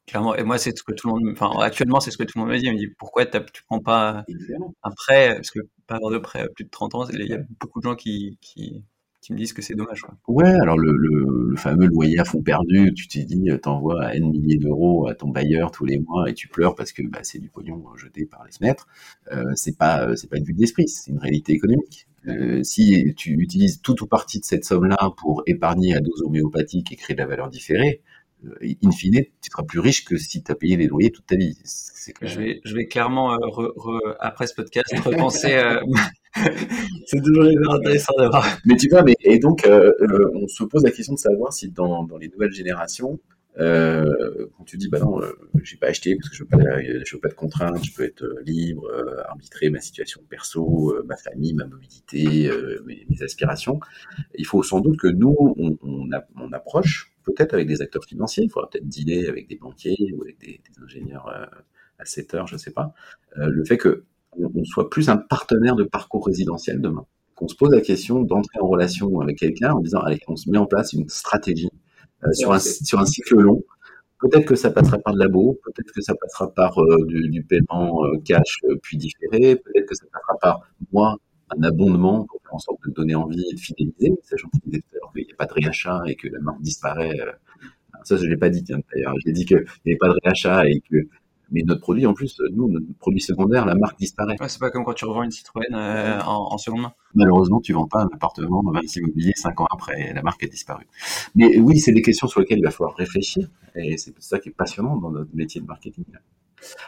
Clairement, et moi c'est ce que tout le monde, enfin actuellement c'est ce que tout le monde me dit. Il me dit pourquoi tu prends pas Évidemment. un prêt parce que pas avoir de prêt à plus de 30 ans, il y a beaucoup de gens qui qui, qui me disent que c'est dommage. Ouais, alors le, fameux loyer à fond perdu, tu t'es dit t'envoies un milliers d'euros à ton bailleur tous les mois et tu pleures parce que bah, c'est du pognon jeté par les fenêtres. Euh, c'est pas c'est pas une vue d'esprit, c'est une réalité économique. Euh, si tu utilises toute ou partie de cette somme-là pour épargner à dose homéopathique et créer de la valeur différée, in fine, tu seras plus riche que si tu as payé les loyers toute ta vie. Je vais, je vais clairement, euh, re, re, après ce podcast, repenser. Euh, c'est toujours intéressant d'avoir. Mais tu vois, mais, et donc, euh, on se pose la question de savoir si dans, dans les nouvelles générations, quand tu dis, bah non, j'ai pas acheté parce que je veux pas, je veux pas de contraintes, je peux être libre, arbitrer ma situation perso, ma famille, ma mobilité, mes, mes, aspirations, il faut sans doute que nous, on, on, a, on approche peut-être avec des acteurs financiers, il faudra peut-être dealer avec des banquiers ou avec des, des ingénieurs euh, assetteurs, je ne sais pas, euh, le fait que on soit plus un partenaire de parcours résidentiel demain, qu'on se pose la question d'entrer en relation avec quelqu'un en disant allez, on se met en place une stratégie euh, sur, un, sur un cycle long. Peut-être que ça passera par de labo, peut-être que ça passera par euh, du, du, paiement euh, cash puis différé, peut-être que ça passera par moi un abondement pour faire en sorte de donner envie et de fidéliser, sachant qu'il n'y a pas de réachat et que la marque disparaît. Ça, je l'ai pas dit, d'ailleurs. J'ai dit qu'il n'y avait pas de réachat et que Mais notre produit, en plus, nous, notre produit secondaire, la marque disparaît. Ouais, c'est pas comme quand tu revends une Citroën euh, en, en, seconde main. Malheureusement, tu vends pas un appartement dans 26 immobilier 5 ans après, la marque a disparu. Mais oui, c'est des questions sur lesquelles il va falloir réfléchir, et c'est ça qui est passionnant dans notre métier de marketing.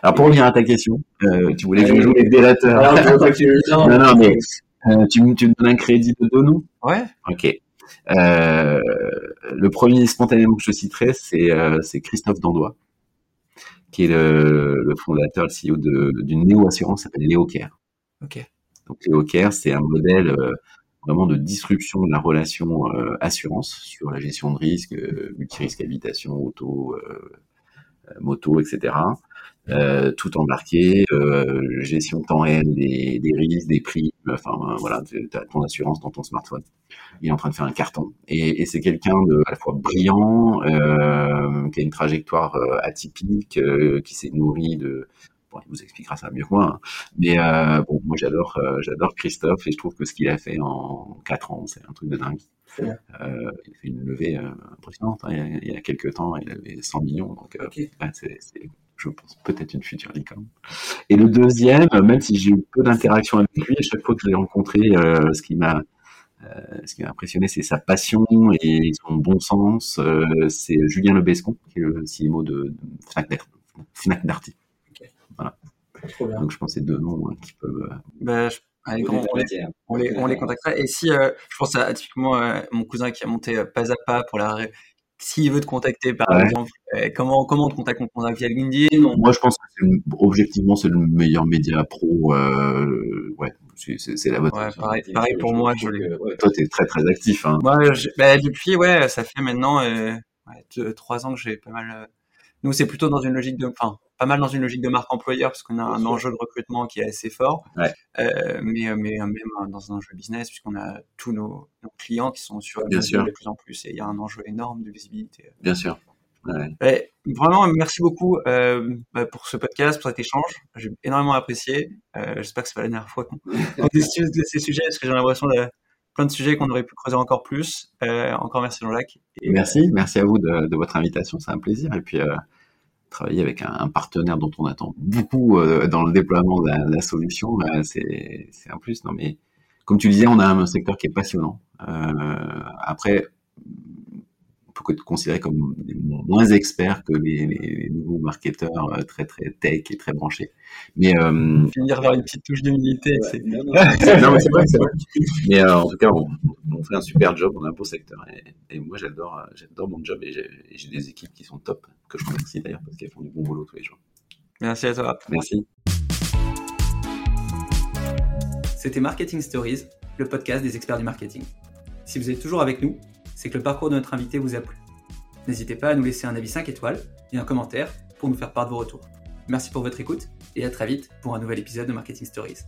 Alors pour revenir à ta question, euh, tu voulais que je joue les délateurs. non, non, mais euh, tu, tu, me donnes un crédit de deux noms Ouais. Ok. Euh, le premier spontanément que je citerai, c'est Christophe Dandois, qui est le, le fondateur, le CEO d'une néo-assurance qui s'appelle Léocare. Ok. Donc Léocare, c'est un modèle vraiment de disruption de la relation assurance sur la gestion de risque, multirisque habitation, auto, moto, etc. Euh, tout embarqué, euh, gestion temps réel des, des risques, des prix, enfin voilà, tu as ton assurance dans ton smartphone. Il est en train de faire un carton. Et, et c'est quelqu'un de à la fois brillant, euh, qui a une trajectoire euh, atypique, euh, qui s'est nourri de Bon, il vous expliquera ça mieux que moi. Hein. Mais euh, bon, moi j'adore, j'adore Christophe et je trouve que ce qu'il a fait en quatre ans, c'est un truc de dingue. Euh, il fait une levée impressionnante. Hein. Il, y a, il, y a, quelques temps, il avait 100 millions. Donc, okay. c'est, je pense, peut-être une future licorne. Et le deuxième, même si j'ai eu peu d'interaction avec lui, à chaque fois que je l'ai rencontré, euh, ce qui m'a euh, ce qui m'a impressionné, c'est sa passion et son bon sens. Euh, c'est Julien Lebescon, qui est le CMO de, Fnac Darty. Okay. Voilà. Donc je pense que c'est deux noms hein, qui peuvent. Bah, je... Avec grand, on, les, on, les, on les contactera. Et si, euh, je pense à typiquement euh, mon cousin qui a monté pas à pas pour la s'il veut te contacter, par ouais. exemple, euh, comment, comment on te contacte On te contacte via LinkedIn on... Moi, je pense que c'est objectivement, c'est le meilleur média pro. Euh, ouais, c'est la bonne. Ouais, pareil, pareil pour moi. Je que, ouais, toi, tu es très, très actif. Hein. Ouais, je, bah, depuis, ouais, ça fait maintenant euh, deux, trois ans que j'ai pas mal. Euh... Nous, c'est plutôt dans une logique de. Enfin, pas mal dans une logique de marque employeur parce qu'on a un enjeu de recrutement qui est assez fort, ouais. euh, mais, mais même dans un enjeu business puisqu'on a tous nos, nos, clients qui sont sur Bien sûr. de plus en plus et il y a un enjeu énorme de visibilité. Bien sûr. Ouais. Vraiment, merci beaucoup euh, pour ce podcast, pour cet échange. J'ai énormément apprécié. Euh, J'espère que c'est pas la dernière fois qu'on discute de ces sujets parce que j'ai l'impression de plein de sujets qu'on aurait pu creuser encore plus. Euh, encore merci Jean-Jacques. Merci, merci à vous de, de votre invitation, c'est un plaisir. Et puis travailler avec un, partenaire dont on attend beaucoup euh, dans le déploiement de la, solution, euh, c'est un plus. Non, mais comme tu disais, on a un secteur qui est passionnant. Euh, après, peut être considéré comme moins expert que les, nouveaux marketeurs euh, très très tech et très branchés. Mais euh, finir par une petite touche d'humilité, ouais, c'est non, non mais c'est vrai, c'est vrai. Mais euh, en tout cas, on, on, fait un super job, on a un beau secteur et, et moi j'adore j'adore mon job et j'ai des équipes qui sont top que je remercie d'ailleurs parce qu'elles font du bon boulot tous les jours. Merci à toi. Merci. C'était Marketing Stories, le podcast des experts du marketing. Si vous êtes toujours avec nous, c'est que le parcours de notre invité vous a plu. N'hésitez pas à nous laisser un avis 5 étoiles et un commentaire pour nous faire part de vos retours. Merci pour votre écoute et à très vite pour un nouvel épisode de Marketing Stories.